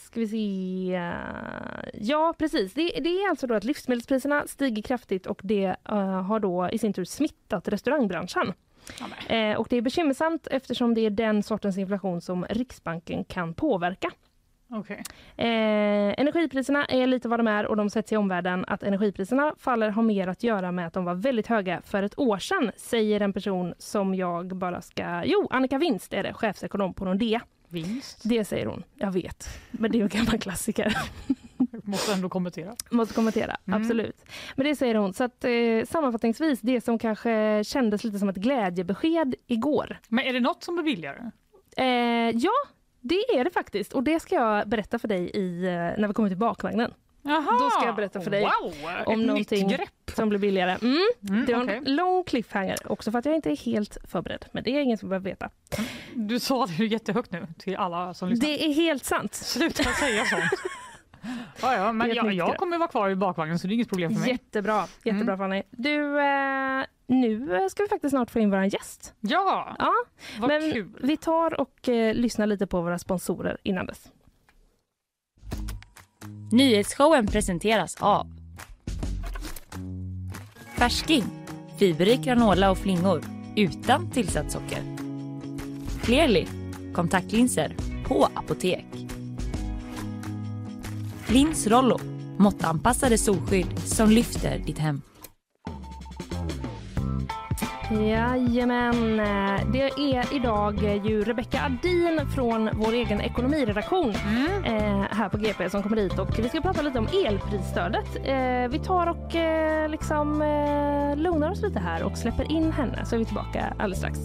ska vi se. Ja, precis. Det, det är alltså då att livsmedelspriserna stiger kraftigt och det eh, har då i sin tur smittat restaurangbranschen. ja. Eh, och det är bekymmersamt eftersom det är den sortens inflation som Riksbanken kan påverka. Okej. Eh, energipriserna är lite vad de är och de sätts i omvärlden. Att energipriserna faller har mer att göra med att de var väldigt höga för ett år sedan, säger en person som jag bara ska... Jo, Annika Winst är det, chefsekonom på Nordea. Vinst. Det säger hon. Jag vet, men det är ju en gammal klassiker. *laughs* Måste ändå kommentera. Måste kommentera, Mm. absolut. Men det säger hon. Så att, eh, sammanfattningsvis, det som kanske kändes lite som ett glädjebesked igår. Men är det något som blir billigare? Eh, ja, det är det faktiskt. Och det ska jag berätta för dig i, eh, när vi kommer till bakvagnen. Jaha. Då ska jag berätta för dig wow, om någonting grepp. som blir billigare. Mm. Mm, Det var okej. en lång cliffhanger också för att jag inte är helt förberedd. Men det är ingen som behöver veta. Du sa det jättehögt nu till alla som lyssnar. Det är helt sant. Sluta säga sånt. *laughs* Ja, ja, men jag, jag kommer vara kvar i bakvagnen så det är inget problem för mig. Jättebra, jättebra Mm. Fanny. Du, eh, nu ska vi faktiskt snart få in vår gäst. Ja, Ja, vad men kul. vi tar och eh, lyssnar lite på våra sponsorer innan dess. Nyhetsshowen presenteras av Färsking Fiberrik granola och flingor utan tillsatt socker. Clearly kontaktlinser på apotek. Lins Rollo måttanpassade solskydd som lyfter ditt hem. Jajamän, det är idag ju Rebecka Adin från vår egen ekonomiredaktion eh, här på GP som kommer hit och vi ska prata lite om elprisstödet. Eh, vi tar och eh, liksom lugnar oss lite här och släpper in henne så är vi tillbaka alldeles strax.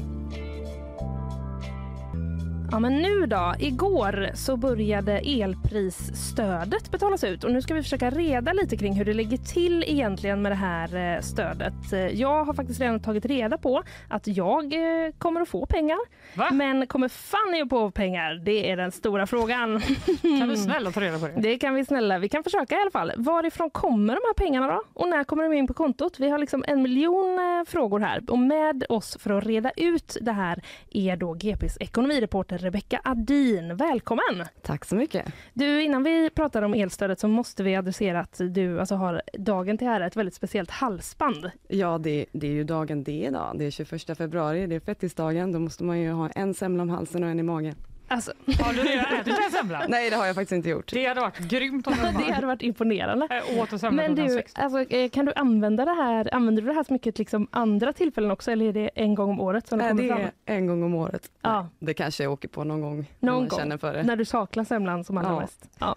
Ja, men nu då? Igår så började elprisstödet betalas ut och nu ska vi försöka reda lite kring hur det ligger till egentligen med det här eh, stödet. Eh, Jag har faktiskt redan tagit reda på att jag eh, kommer att få pengar. Va? Men kommer Fanny att få pengar? Det är den stora frågan. Kan du *laughs* snälla ta reda på det? Det kan vi snälla. Vi kan försöka i alla fall. Varifrån kommer de här pengarna då? Och när kommer de in på kontot? Vi har liksom en miljon frågor här och med oss för att reda ut det här är då GPs ekonomireporter Rebecka Adin. Välkommen! Tack så mycket. Du, innan vi pratar om elstödet så måste vi adressera att du alltså har dagen till ära ett väldigt speciellt halsband. Ja, det, det är ju dagen D idag. Det är 21 februari, det är fettisdagen. Då måste man ju ha en semla om halsen och en i magen. Alltså, Har du redan ätit en semla? Nej, det har jag faktiskt inte gjort. Det hade varit grymt om *laughs* det hade varit imponerande. Jag åt en semla Men du, alltså, eh, kan du använda det här, använder du det här så mycket liksom andra tillfällen också eller är det en gång om året som det Nej, det fram? är en gång om året. Ja. Det kanske jag åker på någon gång. när Någon gång. känner för det. När du saknar semlan som allra Ja. mest. Ja.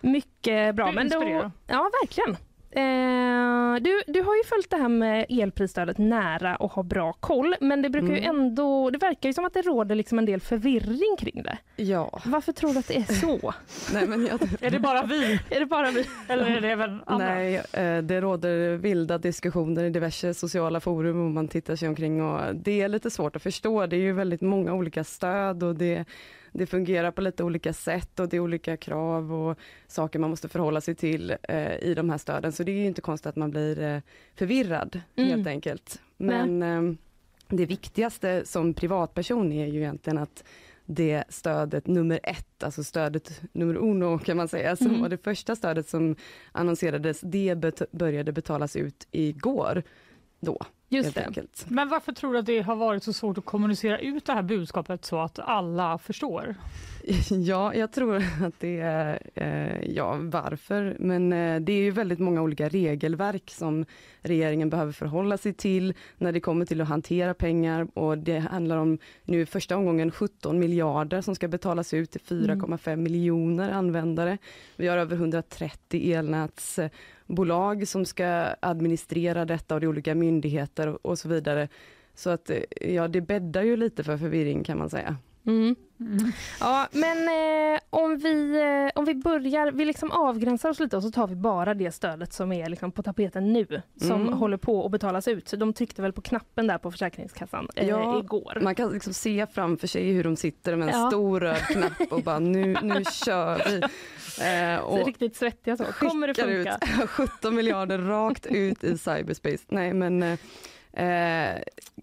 Mycket bra. Du Men då, ja, verkligen. Eh, du, du har ju följt det här med elprisstödet nära och har bra koll, men det brukar ju Mm. ändå, det verkar ju som att det råder liksom en del förvirring kring det. Ja, Varför tror du att det är så? *laughs* nej men jag, *laughs* Är det bara vi *laughs* är det bara vi? eller är det även andra? nej, eh, det råder vilda diskussioner i diverse sociala forum och man tittar sig omkring och det är lite svårt att förstå. Det är ju väldigt många olika stöd och det, det fungerar på lite olika sätt och det är olika krav och saker man måste förhålla sig till eh, i de här stöden. Så det är inte konstigt att man blir eh, förvirrad Mm. helt enkelt. Men eh, det viktigaste som privatperson är ju egentligen att det stödet nummer ett, alltså stödet nummer uno kan man säga, som Mm. var det första stödet som annonserades, det bet- började betalas ut igår. Då, Just det. enkelt. Men varför tror du att det har varit så svårt att kommunicera ut det här budskapet så att alla förstår? *laughs* Ja, jag tror att det är, eh, ja varför, men eh, det är ju väldigt många olika regelverk som regeringen behöver förhålla sig till när det kommer till att hantera pengar och det handlar om nu första omgången 17 miljarder som ska betalas ut till 4,5 miljoner användare. Vi har över 130 bolag som ska administrera detta och det är olika myndigheter och, så vidare. Så att eh, ja, det bäddar ju lite för förvirring kan man säga. Mm. Ja, men eh, om, vi, eh, om vi börjar, vi liksom avgränsar oss lite och så tar vi bara det stödet som är liksom på tapeten nu, som Mm. håller på att betalas ut. De tryckte väl på knappen där på Försäkringskassan eh, Ja, igår. Man kan liksom se framför sig hur de sitter med en Ja. stor röd knapp och bara nu, nu *laughs* kör vi. Eh, och riktigt svettiga så. Kommer det funka? *laughs* ut 17 miljarder rakt ut i cyberspace. Nej men eh, eh,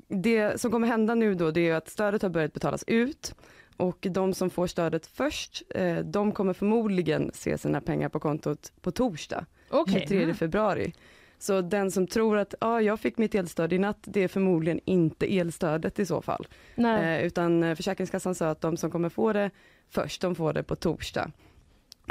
det som kommer hända nu då det är att stödet har börjat betalas ut och de som får stödet först, eh, de kommer förmodligen se sina pengar på kontot på torsdag. Okej. 23 februari. Så den som tror att ah, jag fick mitt elstöd i natt, det är förmodligen inte elstödet i så fall. Eh, utan eh, Försäkringskassan sa att de som kommer få det först, de får det på torsdag.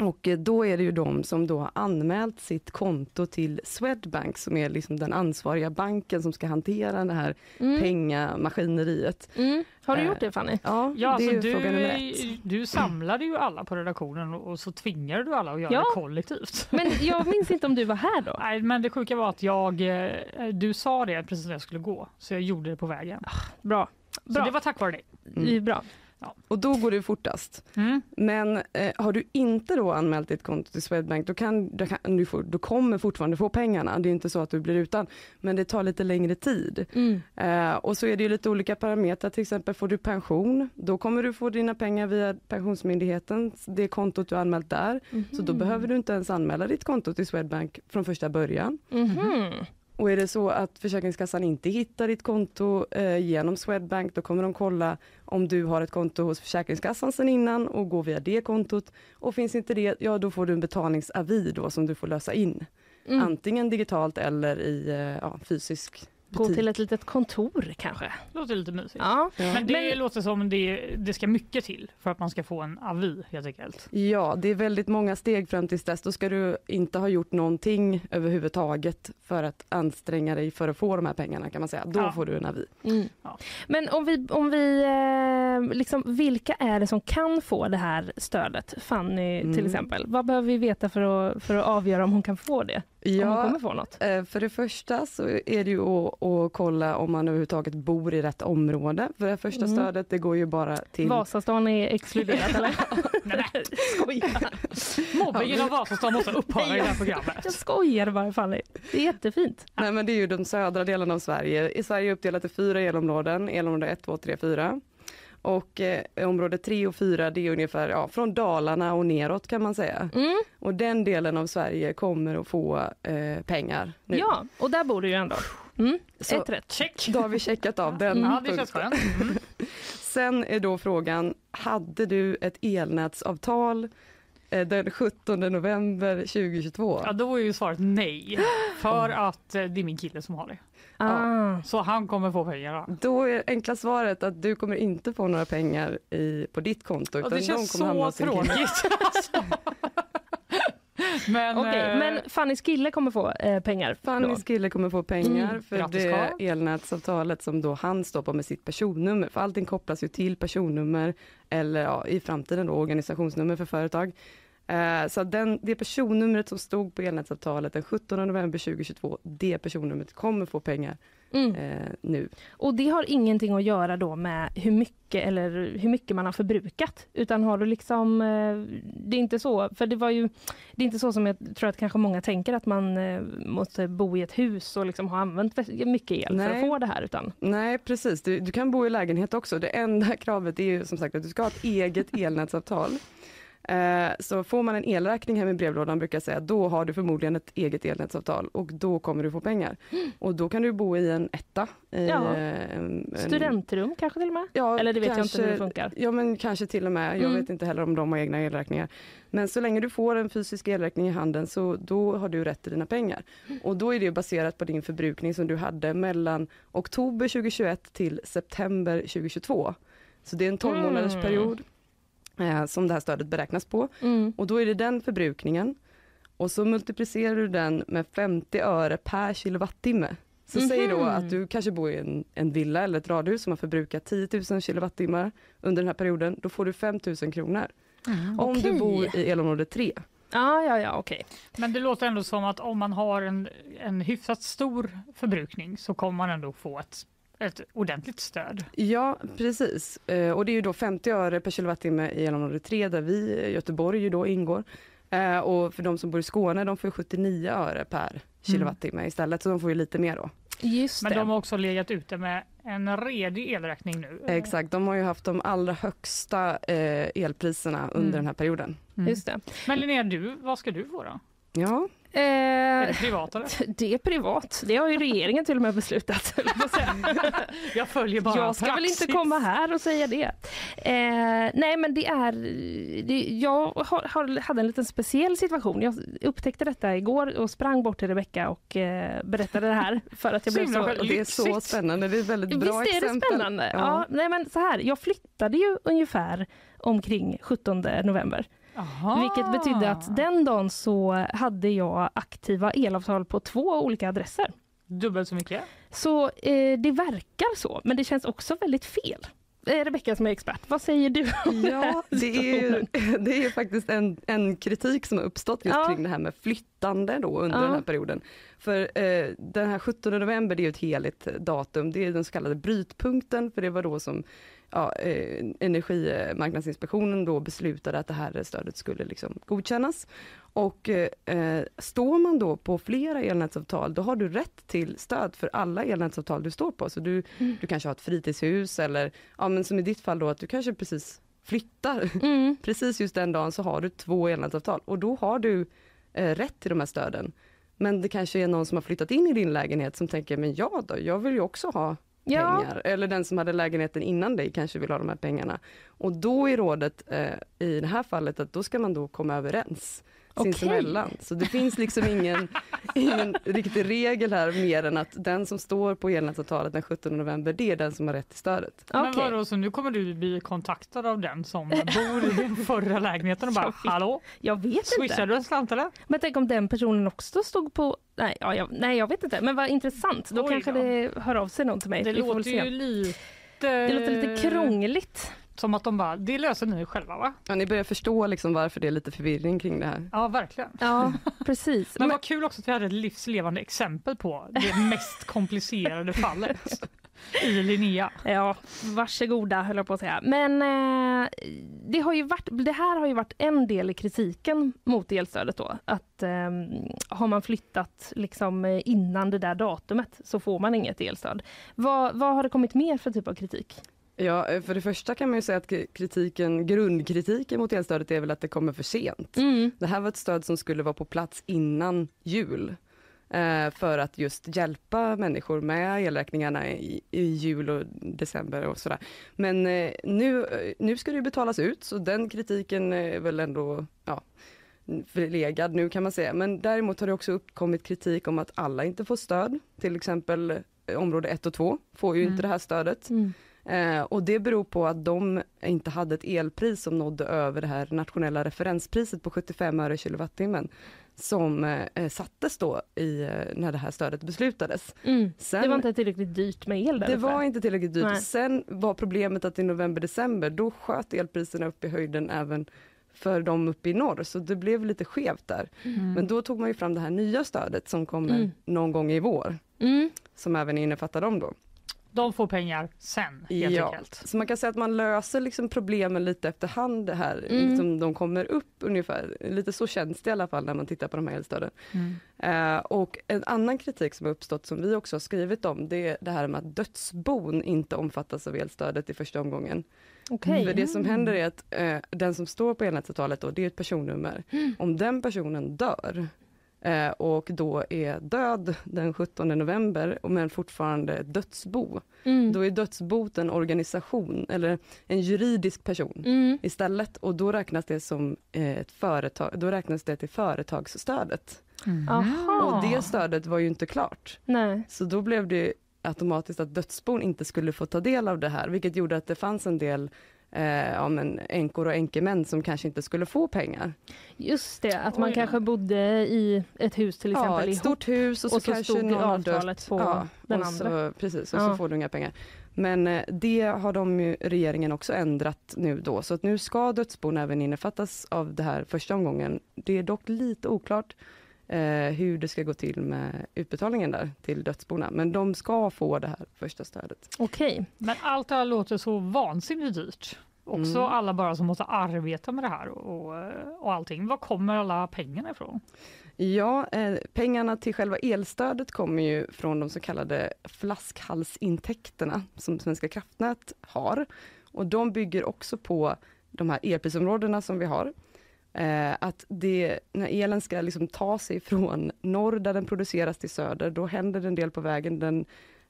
Och eh, då är det ju de som då har anmält sitt konto till Swedbank som är liksom den ansvariga banken som ska hantera det här Mm. pengamaskineriet. Mm. Har du Eh, gjort det Fanny? Ja, Ja, det är alltså ju du, du samlade ju alla på redaktionen och så tvingade du alla att göra Ja. det kollektivt. Men jag *laughs* minns inte om du var här då? Nej, men det sjuka var att jag, eh, du sa det precis när jag skulle gå, så jag gjorde det på vägen. Bra. Så Bra. det var tack vare dig. Det är bra. Och då går det fortast. Mm. Men eh, har du inte då anmält ditt konto till Swedbank, då, kan, då, kan, du få, då kommer fortfarande få pengarna. Det är inte så att du blir utan, men det tar lite längre tid. Mm. Eh, och så är det ju lite olika parametrar, till exempel får du pension, då kommer du få dina pengar via Pensionsmyndigheten, det kontot du har anmält där. Så då behöver du inte ens anmäla ditt konto till Swedbank från första början. Och är det så att Försäkringskassan inte hittar ditt konto eh, genom Swedbank, då kommer de kolla om du har ett konto hos Försäkringskassan sedan innan och gå via det kontot. Och finns inte det, ja då får du en betalningsavi då som du får lösa in. Mm. Antingen digitalt eller i eh, ja, fysisk Gå butik. till ett litet kontor kanske. Låter lite mysigt. Ja. Men det Men- låter som det, det ska mycket till för att man ska få en avi helt enkelt. Ja, det är väldigt många steg fram tills dess. Då ska du inte ha gjort någonting överhuvudtaget för att anstränga dig för att få de här pengarna kan man säga. Då Ja. får du en avi. Mm. Ja. Men om vi, om vi eh, liksom, vilka är det som kan få det här stödet? Fanny till Mm. exempel. Vad behöver vi veta för att, för att avgöra om hon kan få det? Om hon Ja, kommer få något? eh, för det första så är det ju att, att kolla om man överhuvudtaget bor i rätt område. För det första Mm. stödet det går ju bara till... Vasastan är exkluderat eller? *laughs* *laughs* Nej, nej. Skojar. Mobbingen av Vasastan måste upphöra i det här programmet. Jag skojar bara Fanny. Det är jättefint. Nej men det är ju de södra delarna av Sverige. I Sverige är uppdelat i fyra elområden. Elområde 1, 2, 3, 4. Och eh, område 3 och 4 det är ungefär ja, från Dalarna och neråt kan man säga. Mm. Och den delen av Sverige kommer att få eh, pengar nu. Ja, och där bor du ju ändå. Mm. Så- Ett rätt. Check! Då har vi checkat av den *laughs* Ja, det känns punkten. Mm. *laughs* Sen är då frågan, hade du ett elnätsavtal eh, den 17 november 2022? Ja, då är ju svaret nej. *gasps* För att eh, det är min kille som har det. Ah. Så han kommer få pengarna. Då är enkla svaret att du kommer inte få några pengar i, på ditt konto. Och utan det känns de kommer så tråkigt. *laughs* Men, Okej, eh, men Fannys kille kommer få eh, pengar. då. Fannys kille kommer få pengar Mm. för det elnätsavtalet som då han står på med sitt personnummer. För allting kopplas ju till personnummer eller ja, i framtiden då organisationsnummer för företag. Eh, så den, det personnumret som stod på elnätsavtalet den 17 november 2022, det personnumret kommer få pengar Mm. eh, nu. Och det har ingenting att göra då med hur mycket eller hur mycket man har förbrukat. Utan har du liksom, eh, det är inte så, för det var ju, det är inte så som jag tror att kanske många tänker att man eh, måste bo i ett hus och liksom ha använt mycket el för Nej. att få det här utan. Nej precis, du, du kan bo i lägenhet också. Det enda *laughs* kravet är ju som sagt att du ska ha ett eget elnätsavtal. Eh, så får man en elräkning hem i brevlådan brukar jag säga, då har du förmodligen ett eget elnätsavtal och då kommer du få pengar. Och då kan du bo i en etta. I, Ja. eh, en, en- Studentrum kanske till och med? Ja, Eller det vet jag kanske- inte hur det funkar. Ja men kanske till och med, jag Mm. vet inte heller om de har egna elräkningar. Men så länge du får en fysisk elräkning i handen så då har du rätt till dina pengar. Och då är det baserat på din förbrukning som du hade mellan oktober 2021 till september 2022. Så det är en 12 månaders Mm. period eh, som det här stödet beräknas på. Mm. Och då är det den förbrukningen och så multiplicerar du den med 50 öre per kilowattimme. Så säg då Mhm. att du kanske bor i en, en villa eller ett radhus som har förbrukat 10 000 kilowattimmar under den här perioden. Då får du 5 000 kronor. Om Okej. du bor i elområde 3. Ja, ja, ja, okej. Men det låter ändå som att om man har en, en hyfsat stor förbrukning så kommer man ändå få ett, ett ordentligt stöd. Ja, precis. Eh, och det är ju då 50 öre per kilowattimme i elområde 3 där vi, eh, Göteborg, ju då ingår. Eh, och för de som bor i Skåne, de får ju 79 öre per kilowattimme istället, så de får ju lite mer då. Just Men det. de har också legat ute med en redig elräkning nu. Exakt, de har ju haft de allra högsta elpriserna under Mm. den här perioden. Mm. Just det. Men Linnea, du, vad ska du få då? Ja, Är Eh, det privat eller? *laughs* det är privat. Det har ju regeringen till och med beslutat. *laughs* *laughs* jag följer bara jag ska väl praxis. inte komma här och säga det. Eh, nej men det är, det, jag har, har, hade en liten speciell situation. Jag upptäckte detta igår och sprang bort till Rebecka och eh, berättade det här för att jag blev så... och det är så spännande, det är väldigt bra Visst är det exempel. spännande? Ja. nej men så här, jag flyttade ju ungefär omkring 17 november. Aha. Vilket betydde att den dagen så hade jag aktiva elavtal på två olika adresser. Dubbelt så mycket? Så eh, det verkar så, men det känns också väldigt fel. Eh, Rebecka som är expert, vad säger du? om Ja, det är ju, det är ju faktiskt en, en kritik som har uppstått just Ja. kring det här med flyttande då under Ja. den här perioden. För eh, den här 17 november, det är ju ett heligt datum, det är den så kallade brytpunkten, för det var då som ja, eh, Energimarknadsinspektionen då beslutade att det här stödet skulle liksom godkännas. Och eh, står man då på flera elnätsavtal, då har du rätt till stöd för alla elnätsavtal du står på. Så du, du kanske har ett fritidshus eller, ja men som i ditt fall då, att du kanske precis flyttar. Mm. *laughs* Precis just den dagen så har du två elnätsavtal och då har du eh, rätt till de här stöden. Men det kanske är någon som har flyttat in i din lägenhet som tänker, men ja då, jag vill ju också ha Ja, pengar. Eller den som hade lägenheten innan dig kanske vill ha de här pengarna. Och då är rådet eh, i det här fallet att då ska man då komma överens. Sinsemellan. Så det finns liksom ingen, *laughs* ingen riktig regel här mer än att den som står på elnätsavtalet den 17 november, det är den som har rätt till stödet. Men Okej. vadå, så nu kommer du bli kontaktad av den som bor i den förra lägenheten och bara *laughs* Jag hallå, Jag vet swishar inte. du en slant eller? Men tänk om den personen också stod på... Nej, ja, jag, nej jag vet inte. Men vad intressant. Då Oj kanske då. det hör av sig någon till mig. Det låter ju lite... Det låter lite krångligt. Som att de bara, det löser ni själva va? Ja, ni börjar förstå liksom varför det är lite förvirring kring det här. Ja verkligen. Ja, precis. Men Men, vad kul också att vi hade ett livslevande exempel på det mest komplicerade fallet i Linnea. ja, varsågoda höll jag på att säga. Men eh, det, har ju varit, det här har ju varit en del i kritiken mot elstödet då. Att eh, har man flyttat liksom innan det där datumet så får man inget elstöd. Vad, vad har det kommit mer för typ av kritik? Ja, eh, för det första kan man ju säga att kritiken, grundkritiken mot elstödet är väl att det kommer för sent. Mm. Det här var ett stöd som skulle vara på plats innan jul. Eh, för att just hjälpa människor med elräkningarna i, i jul och december och sådär. Men eh, nu, nu ska det ju betalas ut så den kritiken är väl ändå ja, förlegad nu kan man säga. Men däremot har det också uppkommit kritik om att alla inte får stöd. Till exempel område 1 och 2 får ju Mm. inte det här stödet. Mm. Eh, och det beror på att de inte hade ett elpris som nådde över det här nationella referenspriset på 75 öre kilowattimmen som eh, sattes då i, eh, när det här stödet beslutades. Mm. Sen, Det var inte tillräckligt dyrt med el det var inte tillräckligt dyrt. Nej. Sen var problemet att i november-december då sköt elpriserna upp i höjden även för dem uppe i norr, så det blev lite skevt där. Mm. Men då tog man ju fram det här nya stödet som kommer Mm. någon gång i vår, Mm. som även innefattar dem då. De får pengar sen helt Ja. enkelt. Så man kan säga att man löser liksom problemen lite efterhand det här, Mm. liksom de kommer upp ungefär. Lite så känns det i alla fall när man tittar på de här elstöden. Mm. Eh, och en annan kritik som har uppstått som vi också har skrivit om, det är det här med att dödsbon inte omfattas av elstödet i första omgången. Okej. För det som händer är att eh, den som står på elnätsavtalet då, det är ett personnummer. Mm. Om den personen dör eh, och då är död den 17 november men fortfarande dödsbo, Mm. då är dödsbot en organisation eller en juridisk person Mm. istället och då räknas det som eh, ett företag, då räknas det till företagsstödet. Mm. Och det stödet var ju inte klart. Nej. Så då blev det automatiskt att dödsbon inte skulle få ta del av det här, vilket gjorde att det fanns en del eh, ja, men änkor och änkemän som kanske inte skulle få pengar. Just det, att man Oj kanske bodde i ett hus till exempel ja, ett ihop. stort hus och så, och så kanske stod någon har dött. på ja, den och andra. Så, precis, och Ja. så får du inga pengar. Men eh, det har de ju, regeringen också ändrat nu då, så att nu ska dödsbon även innefattas av det här första omgången. Det är dock lite oklart eh, hur det ska gå till med utbetalningen där till dödsborna, men de ska få det här första stödet. Okej. Men allt det här låter så vansinnigt dyrt. Också Mm. alla bara som måste arbeta med det här och, och allting. Var kommer alla pengarna ifrån? Ja, eh, pengarna till själva elstödet kommer ju från de så kallade flaskhalsintäkterna som Svenska kraftnät har. Och de bygger också på de här elprisområdena som vi har. Eh, att det, när elen ska liksom ta sig från norr där den produceras till söder, då händer det en del på vägen. Den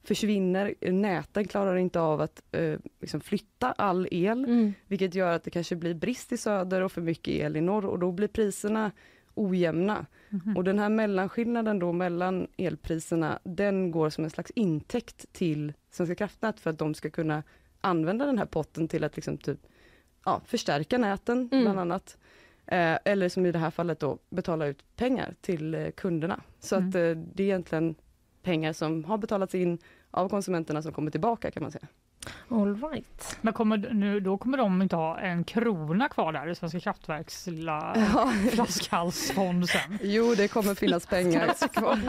försvinner, näten klarar inte av att eh, liksom flytta all el, Mm. vilket gör att det kanske blir brist i söder och för mycket el i norr och då blir priserna ojämna. Mhm. Och den här mellanskillnaden då mellan elpriserna, den går som en slags intäkt till Svenska kraftnät för att de ska kunna använda den här potten till att liksom typ, ja, förstärka näten Mm. bland annat. Eh, eller som i det här fallet då betala ut pengar till eh, kunderna. Så Mm. att eh, det är egentligen pengar som har betalats in av konsumenterna som kommer tillbaka kan man säga. All right. Men kommer, nu, då kommer de inte ha en krona kvar där i Svenska kraftverks lilla *laughs* Ja. flaskhalsfond sen? Jo, det kommer finnas *laughs* pengar kvar.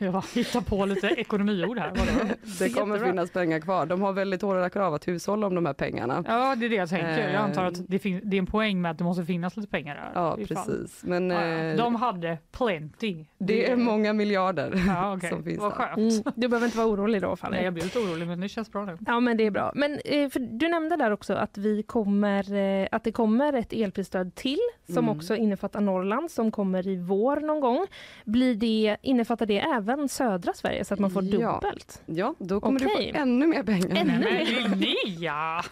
Jag hittar på lite ekonomiord här. Vadå? *laughs* Det kommer Jättebra. finnas pengar kvar. De har väldigt hårda krav att hushålla om de här pengarna. Ja, det är det jag tänker. Jag antar Eh. att det, fin- det är en poäng med att det måste finnas lite pengar där. Ja, precis. Men Ja, ja. eh, De hade plenty. det är många miljarder ja, okej. som finns Vad där. skönt. Mm. Du behöver inte vara orolig då Fanny. Nej, jag blir lite orolig men det känns bra nu. Ja men det är bra. Men eh, du nämnde där också att vi kommer eh, att det kommer ett elprisstöd till som Mm. också innefattar Norrland som kommer i vår någon gång. Blir det, innefattar det även södra Sverige så att man får Ja. dubbelt? Ja, då kommer Okej. du få ännu mer pengar. Ännu men Linnea!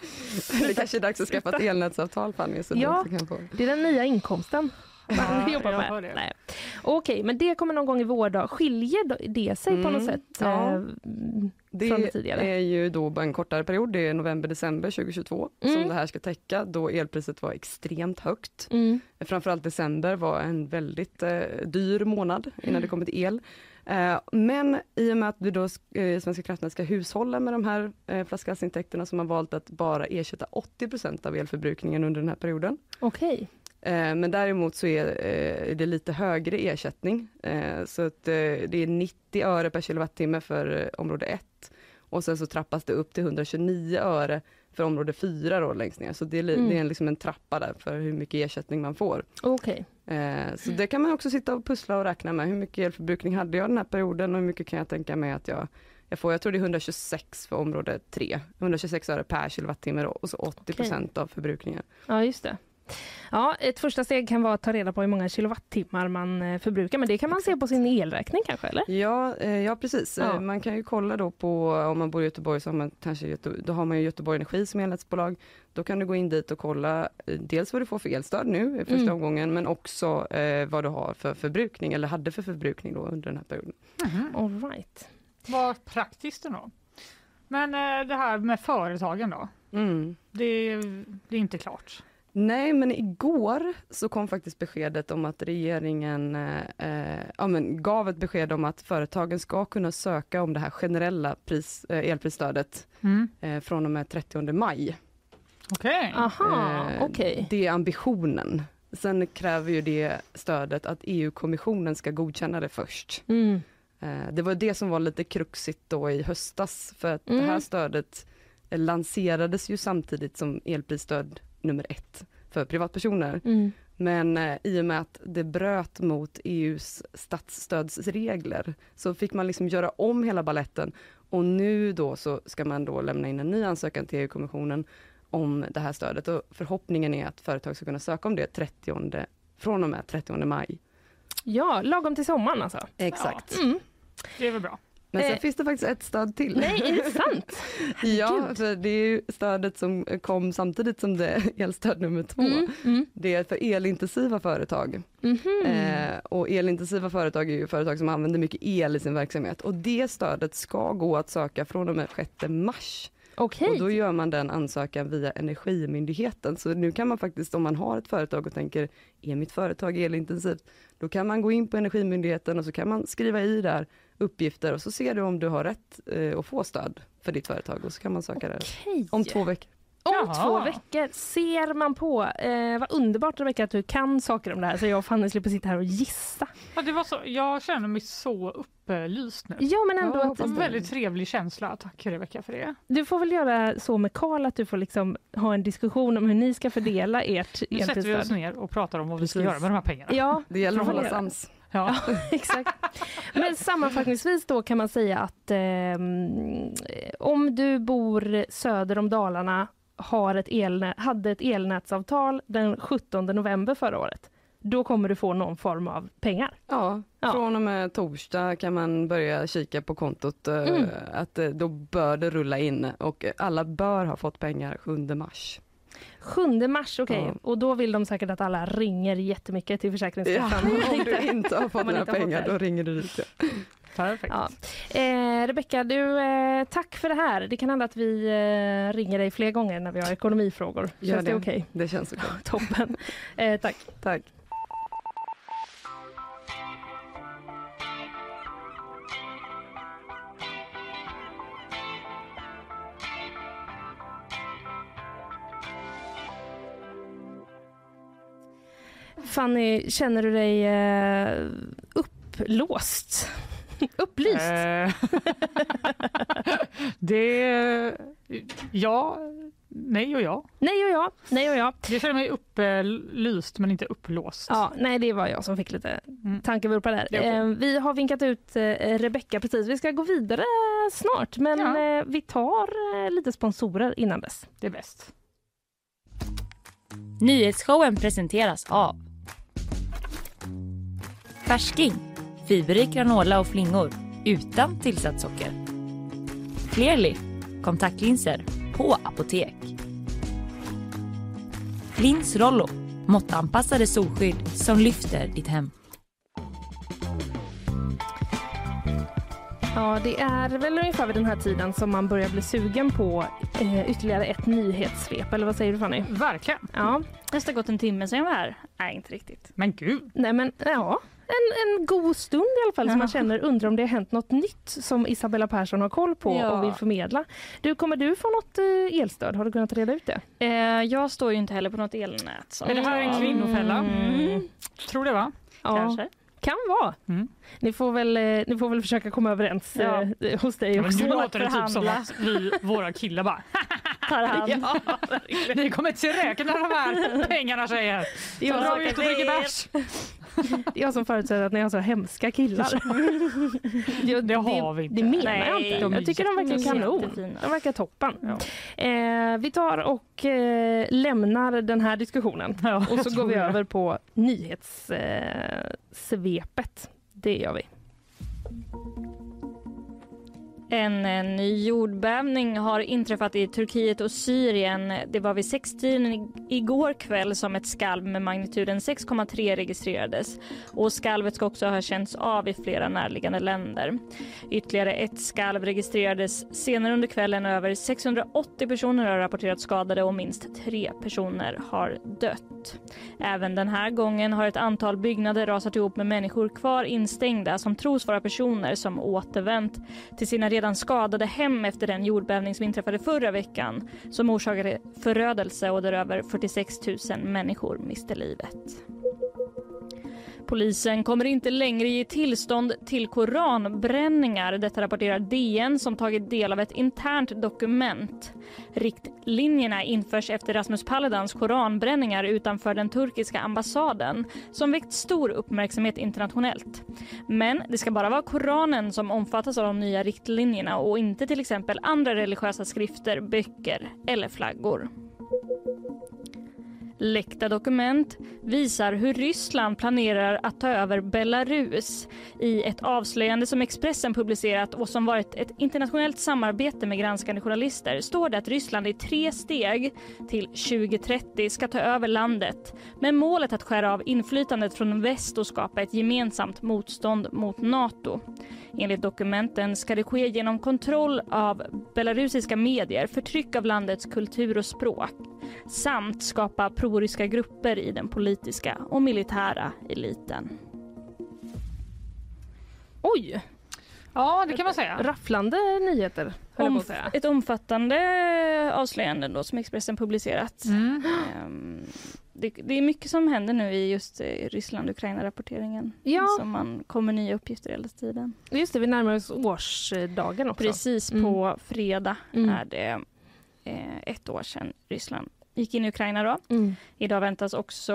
Det *laughs* kanske är dags att skaffa ett elnätsavtal Fanny, så Ja. Det är den nya inkomsten. Man jobbar med. det. Nej. Okej, men det kommer någon gång i vår dag. Skiljer det sig på något Mm, sätt ja. eh, Det från det tidigare? är ju då bara en kortare period, det är november-december 2022 Mm. som det här ska täcka, då elpriset var extremt högt. Mm. Framförallt december var en väldigt eh, dyr månad innan Mm. det kommer till el. Eh, men i och med att vi då, eh, Svenska kraftnät ska hushålla med de här eh, flaskhalsintäkterna som har valt att bara ersätta 80% av elförbrukningen under den här perioden. Okej. Eh, men däremot så är eh, det lite högre ersättning. Eh, så att det är 90 öre per kilowattimme för område 1 och sen så trappas det upp till 129 öre för område 4 då längst ner. Så det är, Mm. det är liksom en trappa där för hur mycket ersättning man får. Eh, så det kan man också sitta och pussla och räkna med. Hur mycket elförbrukning hade jag den här perioden och hur mycket kan jag tänka mig att jag, jag får? Jag tror det är 126 för område 3. 126 öre per kilowattimme då, och så 80 procent av förbrukningen. Ja, just det. Ja, ett första steg kan vara att ta reda på hur många kilowattimmar man eh, förbrukar, men det kan man se på sin elräkning kanske, eller? Ja, eh, ja precis. Ja. Eh, Man kan ju kolla då på, om man bor i Göteborg så har man kanske Göte, då har man ju Göteborg Energi som elnätsbolag. Då kan du gå in dit och kolla dels vad du får för elstöd nu i första Mm. omgången, men också eh, vad du har för förbrukning, eller hade för förbrukning då under den här perioden. Mhm. All right. Vad praktiskt ändå. Men eh, det här med företagen då? Mm. Det, det är inte klart. Nej, men igår så kom faktiskt beskedet om att regeringen eh, eh, ja, men gav ett besked om att företagen ska kunna söka om det här generella pris, eh, elprisstödet Mm. eh, från och med 30 maj. Okej. Aha, Eh, okej. Det är ambitionen. Sen kräver ju det stödet att EU-kommissionen ska godkänna det först. Mm. Eh, Det var det som var lite kruxigt då i höstas, för att det här Mm. stödet lanserades ju samtidigt som elprisstöd nummer ett för privatpersoner. Mm. Men eh, i och med att det bröt mot EUs statsstödsregler så fick man liksom göra om hela balletten och nu då så ska man då lämna in en ny ansökan till EU-kommissionen om det här stödet och förhoppningen är att företag ska kunna söka om det 30, från och med 30 maj. Ja, lagom till sommaren alltså. Exakt. Mm. Det är väl bra. Men sen Eh, finns det faktiskt ett stöd till. Nej, är det sant? *laughs* ja, för det är ju stödet som kom samtidigt som det *laughs* elstöd nummer två. Mm. Mm. Det är för elintensiva företag. Mhm. Eh, och elintensiva företag är ju företag som använder mycket el i sin verksamhet och det stödet ska gå att söka från och med 6 mars. Okej. Och då gör man den ansökan via Energimyndigheten. Så nu kan man faktiskt, om man har ett företag och tänker, är mitt företag elintensivt? Då kan man gå in på Energimyndigheten och så kan man skriva i där uppgifter och så ser du om du har rätt eh, att få stöd för ditt företag och så kan man söka det Okej. om två veckor. Om Jaha. två veckor ser man på. Eh, vad underbart Rebecka att du kan saker om det här så jag och Fanny slipper sitta här och gissa. Ja, det var så, jag känner mig så upplyst nu. Ja men ändå Ja, Det en det. väldigt trevlig känsla. Tack Rebecka för det. du får väl göra så med Karl att du får liksom ha en diskussion om hur ni ska fördela ert Nu sätter vi oss ner och pratar om vad vi ska Precis. göra med de här pengarna. Ja, Det gäller att hålla göra. sams. Ja. *laughs* exakt. Men sammanfattningsvis då kan man säga att ehm, om du bor söder om Dalarna har ett elnät, hade ett elnätsavtal den 17 november förra året, då kommer du få någon form av pengar. Ja, Ja. från och med torsdag kan man börja kika på kontot. eh, Mm. Att eh, då bör det rulla in och alla bör ha fått pengar 7 mars. 7 mars, okej. Ja. Och då vill de säkert att alla ringer jättemycket till Försäkringskassan. om du *laughs* inte har fått några pengar då ringer du dit. Ja. Perfekt. Ja. Eh, Rebecka, du, eh, tack för det här. Det kan hända att vi eh, ringer dig fler gånger när vi har ekonomifrågor. Gör Känns det det. okej? Det känns okej. *laughs* Toppen. Eh, tack. Tack. Fanny, känner du dig eh, upplåst? *laughs* Upplyst? Eh, *laughs* det... Ja, nej och ja. Nej och ja, nej och ja. Jag känner mig upplyst men inte upplåst. Ja, nej, det var jag som fick lite Mm. tankevurpa där. Eh, vi har vinkat ut eh, Rebecka precis. Vi ska gå vidare snart, men Ja. eh, vi tar lite sponsorer innan dess. Det är bäst. Nyhetsshowen presenteras av Färsking, fiberrik granola och flingor utan tillsatt socker. Clearly, kontaktlinser på apotek. Lins Rollo, Måttanpassade solskydd som lyfter ditt hem. Ja, det är väl ungefär vid den här tiden som man börjar bli sugen på eh, ytterligare ett nyhetssvep. Eller vad säger du Fanny? Verkligen. Ja. Nästan gått en timme sen jag var här. Nej, inte riktigt. Men gud. Nej, men ja. En, en god stund i alla fall som man känner undrar om det har hänt något nytt som Isabella Persson har koll på Ja. och vill förmedla. Du, kommer du få något eh, elstöd? Har du kunnat reda ut det? Eh, jag står ju inte heller på något elnät. Så. Är det här en kvinnofälla? Mm. Tror det va? Ja, Kanske. kan vara. Mm. Ni, får väl, eh, ni får väl försöka komma överens Ja. eh, hos dig Ja, men också. nu låter det typ som att vi, våra killar bara *laughs* Tar hand. *laughs* Ni kommer inte räkna de här *laughs* pengarna tjejer. Så Jag drar vi ut och dricker bärs. Jag som förutsätter att ni har så hemska killar. Jag, Det har vi inte. Det menar Nej, jag inte. de är jag tycker de verkar kanon. Jättefina. De verkar toppen. Ja. Eh, vi tar och eh, lämnar den här diskussionen Ja, och så går vi det. över på nyhetssvepet. Eh, svepet. det gör vi. En eh, ny jordbävning har inträffat i Turkiet och Syrien. Det var vid sextiden i- igår kväll som ett skalv med magnituden 6,3 registrerades. Och skalvet ska också ha känts av i flera närliggande länder. Ytterligare ett skalv registrerades senare under kvällen. Över 680 personer har rapporterats skadade och minst tre personer har dött. Även den här gången har ett antal byggnader rasat ihop med människor kvar instängda som tros vara personer som återvänt till sina redan skadade hem efter den jordbävning som inträffade förra veckan som orsakade förödelse och där över 46 000 människor miste livet. Polisen kommer inte längre ge tillstånd till koranbränningar. Detta rapporterar DN som tagit del av ett internt dokument. Riktlinjerna införs efter Rasmus Paludans koranbränningar utanför den turkiska ambassaden som väckt stor uppmärksamhet internationellt. Men det ska bara vara Koranen som omfattas av de nya riktlinjerna och inte till exempel andra religiösa skrifter, böcker eller flaggor. Läckta dokument visar hur Ryssland planerar att ta över Belarus. I ett avslöjande som Expressen publicerat och som varit ett internationellt samarbete med granskande journalister står det att Ryssland i tre steg till 2030 ska ta över landet med målet att skära av inflytandet från väst och skapa ett gemensamt motstånd mot Nato. Enligt dokumenten ska det ske genom kontroll av belarusiska medier, förtryck av landets kultur och språk samt skapa proryska grupper i den politiska och militära eliten. Oj, Ja, det kan man säga. rafflande nyheter. Omf- att säga. ett omfattande avslöjande då som Expressen publicerat. Mm. Ehm, det, det är mycket som händer nu i just eh, Ryssland-Ukraina-rapporteringen. Ja. Som man kommer nya uppgifter hela tiden. Just det, vi närmar oss årsdagen också. Precis Mm. på fredag Mm. är det eh, ett år sedan Ryssland gick in i Ukraina. Då. Mm. Idag väntas också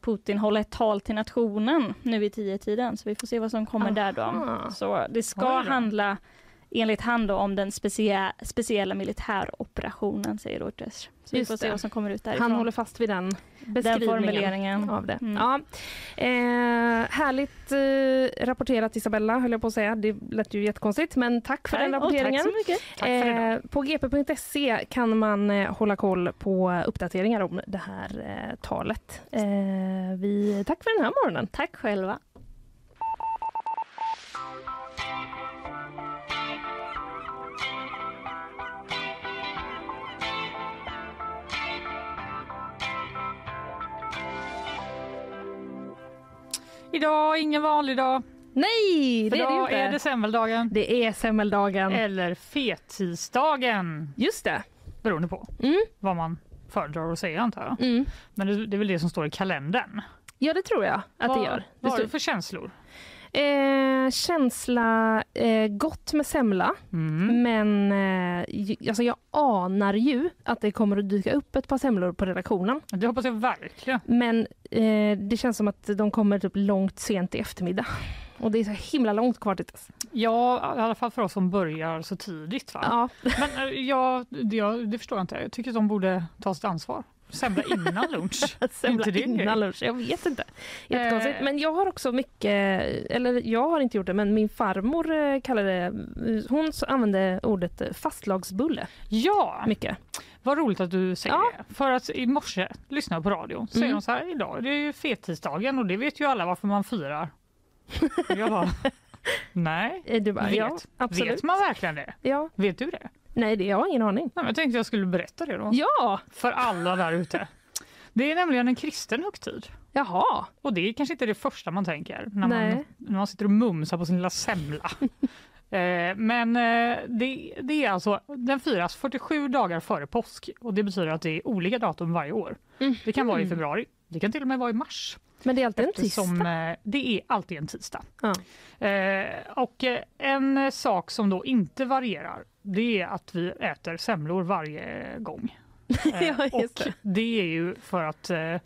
Putin hålla ett tal till nationen nu i tio tiden så vi får se vad som kommer där då. Aha. Så det ska handla enligt han då, om den specia- speciella militäroperationen säger Reuters. Så vi får se det. vad som kommer ut därifrån. Han håller fast vid den den beskrivningen formuleringen. av det. Mm. Ja. Eh, härligt eh, rapporterat Isabella, höll jag på att säga. Det lät ju jättekonstigt, men tack för den Och rapporteringen. tack så mycket. Tack för idag. Eh, på gp.se kan man eh, hålla koll på uppdateringar om det här eh, talet. Eh, vi, tack för den här morgonen. Tack själva. Idag ingen vanlig dag. Nej, För det är det idag inte. är det semmeldagen. Det är semmeldagen. Eller fettisdagen. Just det. Beroende på Mm. vad man föredrar att säga antar jag. Mm. Men det, det är väl det som står i kalendern. Ja, det tror jag att det gör. Det Vad har står, du för känslor? Eh, känsla eh, gott med semla. Mm. Men eh, alltså jag anar ju att det kommer att dyka upp ett par semlor på redaktionen. Det hoppas jag verkligen. Men eh, det känns som att de kommer typ långt sent i eftermiddag. Och det är så himla långt kvar till dess. Ja, i alla fall för oss som börjar så tidigt. Va? Ja, Men eh, ja, det, det förstår jag inte. Jag tycker att de borde ta sitt ansvar Semla innan lunch? *laughs* Semla inte innan lunch, jag vet inte. Jättekonstigt. Eh. Men jag har också mycket, eller jag har inte gjort det, men min farmor eh, kallade det, hon använde ordet eh, fastlagsbulle Ja, mycket. vad roligt att du säger Ja. det. För att i morse lyssnade på radio säger Mm. de så här, idag det är ju fettisdagen och det vet ju alla varför man firar. Jag bara, *laughs* nej. Eh, Du bara, Vet, ja, vet man verkligen det? Ja. Vet du det? Nej, det, jag har ingen aning. Nej, men jag tänkte jag skulle berätta det då. Ja, För alla där ute. Det är nämligen en kristen högtid. jaha. Och det är kanske inte det första man tänker när, man, när man sitter och mumsar på sin lilla semla. *laughs* eh, men eh, det, det är alltså, den firas 47 dagar före påsk och det betyder att det är olika datum varje år. Det kan vara i februari, det kan till och med vara i mars. Men det är alltid en tisdag. eh, det är alltid en tisdag. Ja. Eh, och en sak som då inte varierar det är att vi äter semlor varje gång. *laughs* Eh, Ja, just och det. det är ju för att eh,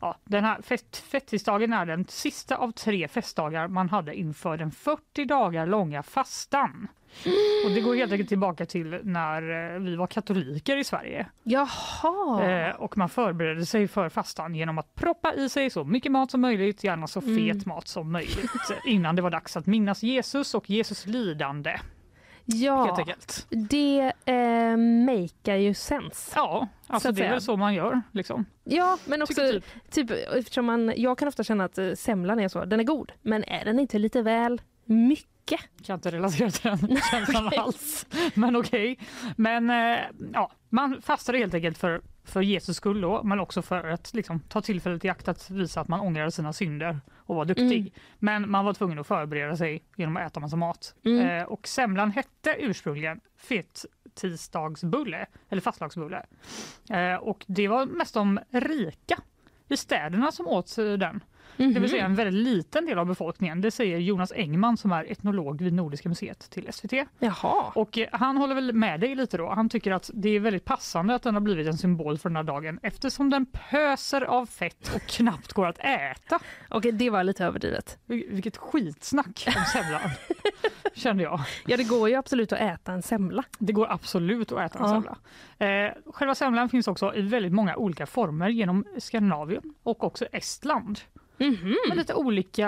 ja, den här fest, fettisdagen är den sista av tre festdagar man hade inför den 40 dagar långa fastan. Och det går helt enkelt tillbaka till när eh, vi var katoliker i Sverige. Jaha. Eh, och man förberedde sig för fastan genom att proppa i sig så mycket mat som möjligt, gärna så fet Mm. mat som möjligt eh, innan det var dags att minnas Jesus och Jesus lidande. Ja, det eh, makear ju sense. Ja, Så alltså det är väl så man gör. Liksom. Ja, men också Tycker typ, eftersom man, jag kan ofta känna att eh, semlan är så, den är god, men är den inte lite väl mycket? Kan inte relatera till den *laughs* känslan Okej. alls. Men okej. Men eh, ja, man fastade helt enkelt för, för Jesus skull då, men också för att liksom, ta tillfället i akt att visa att man ångrade sina synder och var duktig. Mm. Men man var tvungen att förbereda sig genom att äta massa mat. Mm. Eh, och semlan hette ursprungligen fettisdagsbulle, eller fastlagsbulle. Eh, och det var mest de rika i städerna som åt eh, den. Det vill säga en väldigt liten del av befolkningen. Det säger Jonas Engman som är etnolog vid Nordiska museet till SVT. Jaha. Och eh, han håller väl med dig lite då. Han tycker att det är väldigt passande att den har blivit en symbol för den här dagen eftersom den pöser av fett och knappt går att äta. Okej, det var lite överdrivet. Vil- Vilket skitsnack om semlan, *laughs* kände jag. Ja, det går ju absolut att äta en semla. Det går absolut att äta en Ja. semla. Eh, själva semlan finns också i väldigt många olika former genom Skandinavien och också Estland. Mhm. Med lite olika,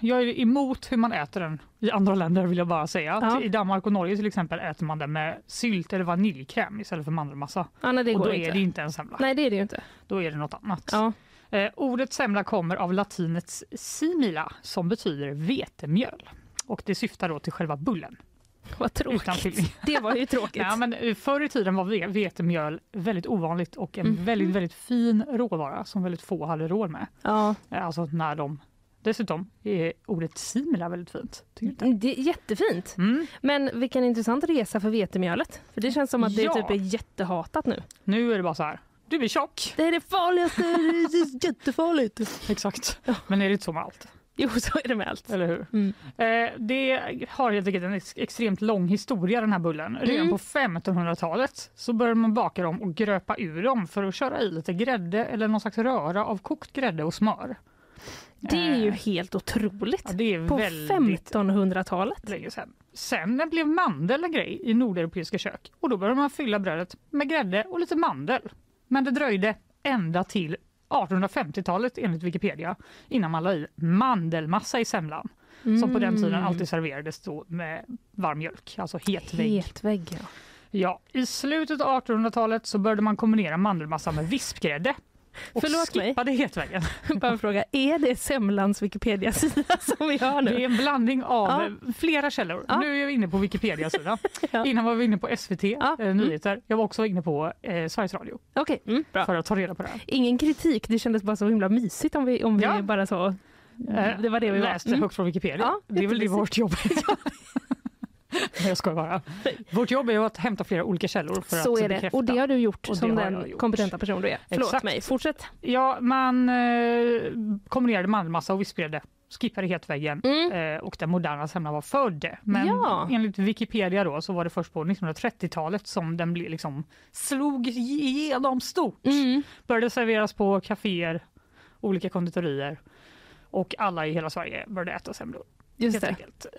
jag är emot hur man äter den i andra länder vill jag bara säga. Ja. I Danmark och Norge till exempel äter man den med sylt eller vaniljkräm istället för mandelmassa. Ja, nej, det och går då inte. är det inte en semla, Nej, det är det inte. då är det något annat. Ja. Eh, ordet semla kommer av latinets simila som betyder vetemjöl. Och det syftar då till själva bullen. *laughs* Vad tråkigt. Det var ju tråkigt. *laughs* Ja, men eh, förr i tiden var ve- vetemjöl väldigt ovanligt och en Mhm. väldigt, väldigt fin råvara som väldigt få hade råd med. Ja, Eh, Alltså när de Dessutom är ordet simila väldigt fint. Inte? det är jättefint. Mm. Men vilken intressant resa för vetemjölet. För det känns som att det Ja. typ är jättehatat nu. Nu är det bara så här. Du är tjock. Det är det farligaste, det är jättefarligt. *laughs* Exakt. Men är det inte så med allt? *laughs* Jo, så är det med allt. Eller hur? Mm. Eh, det har helt enkelt en ex- extremt lång historia den här bullen. Redan Mm. på 1500-talet så började man baka dem och gröpa ur dem för att köra i lite grädde eller någon slags röra av kokt grädde och smör. Det är ju Eh, helt otroligt. ja, det är På väldigt 1500-talet. länge sedan. Sen blev mandel en grej i nordeuropeiska kök och då började man fylla brödet med grädde och lite mandel. Men det dröjde ända till 1850-talet enligt Wikipedia innan man la i mandelmassa i semlan som på den tiden Mm. alltid serverades då med varm mjölk, alltså het vägg. Het vägg, ja. Ja, I slutet av 1800-talet så började man kombinera mandelmassa med vispgrädde och Förlåt mig. skippade hetväggen. *laughs* Bara en fråga, är det semlans Wikipedia-sida *laughs* som vi har Det är nu? en blandning av Ja. flera källor. Ja. Nu är vi inne på Wikipedia-sidan. *laughs* Ja. Innan var vi inne på SVT, Ja. eh, nyheter. Jag var också inne på eh, Sveriges Radio Okej, mm, bra. för att ta reda på det här. Ingen kritik, det kändes bara så himla mysigt om vi, om vi bara så... Eh, Det var det vi var. Läste Mm. högt från Wikipedia. Ja, det är väl det vårt jobb *laughs* jag skojar bara. Vårt jobb är att hämta flera olika källor för Så att är det, bekräfta. och det har du gjort Och som den gjort. kompetenta person du är. Förlåt Exakt. mig, fortsätt. Ja, man eh, kombinerade mandelmassa och vispgrädde, skippade hetväggen Mm. eh, och den moderna semlan var född. Men Ja. enligt Wikipedia då så var det först på 1930-talet som den blev liksom slog igenom stort. Mm. Började serveras på kaféer, olika konditorier och alla i hela Sverige började äta semlor. Just det.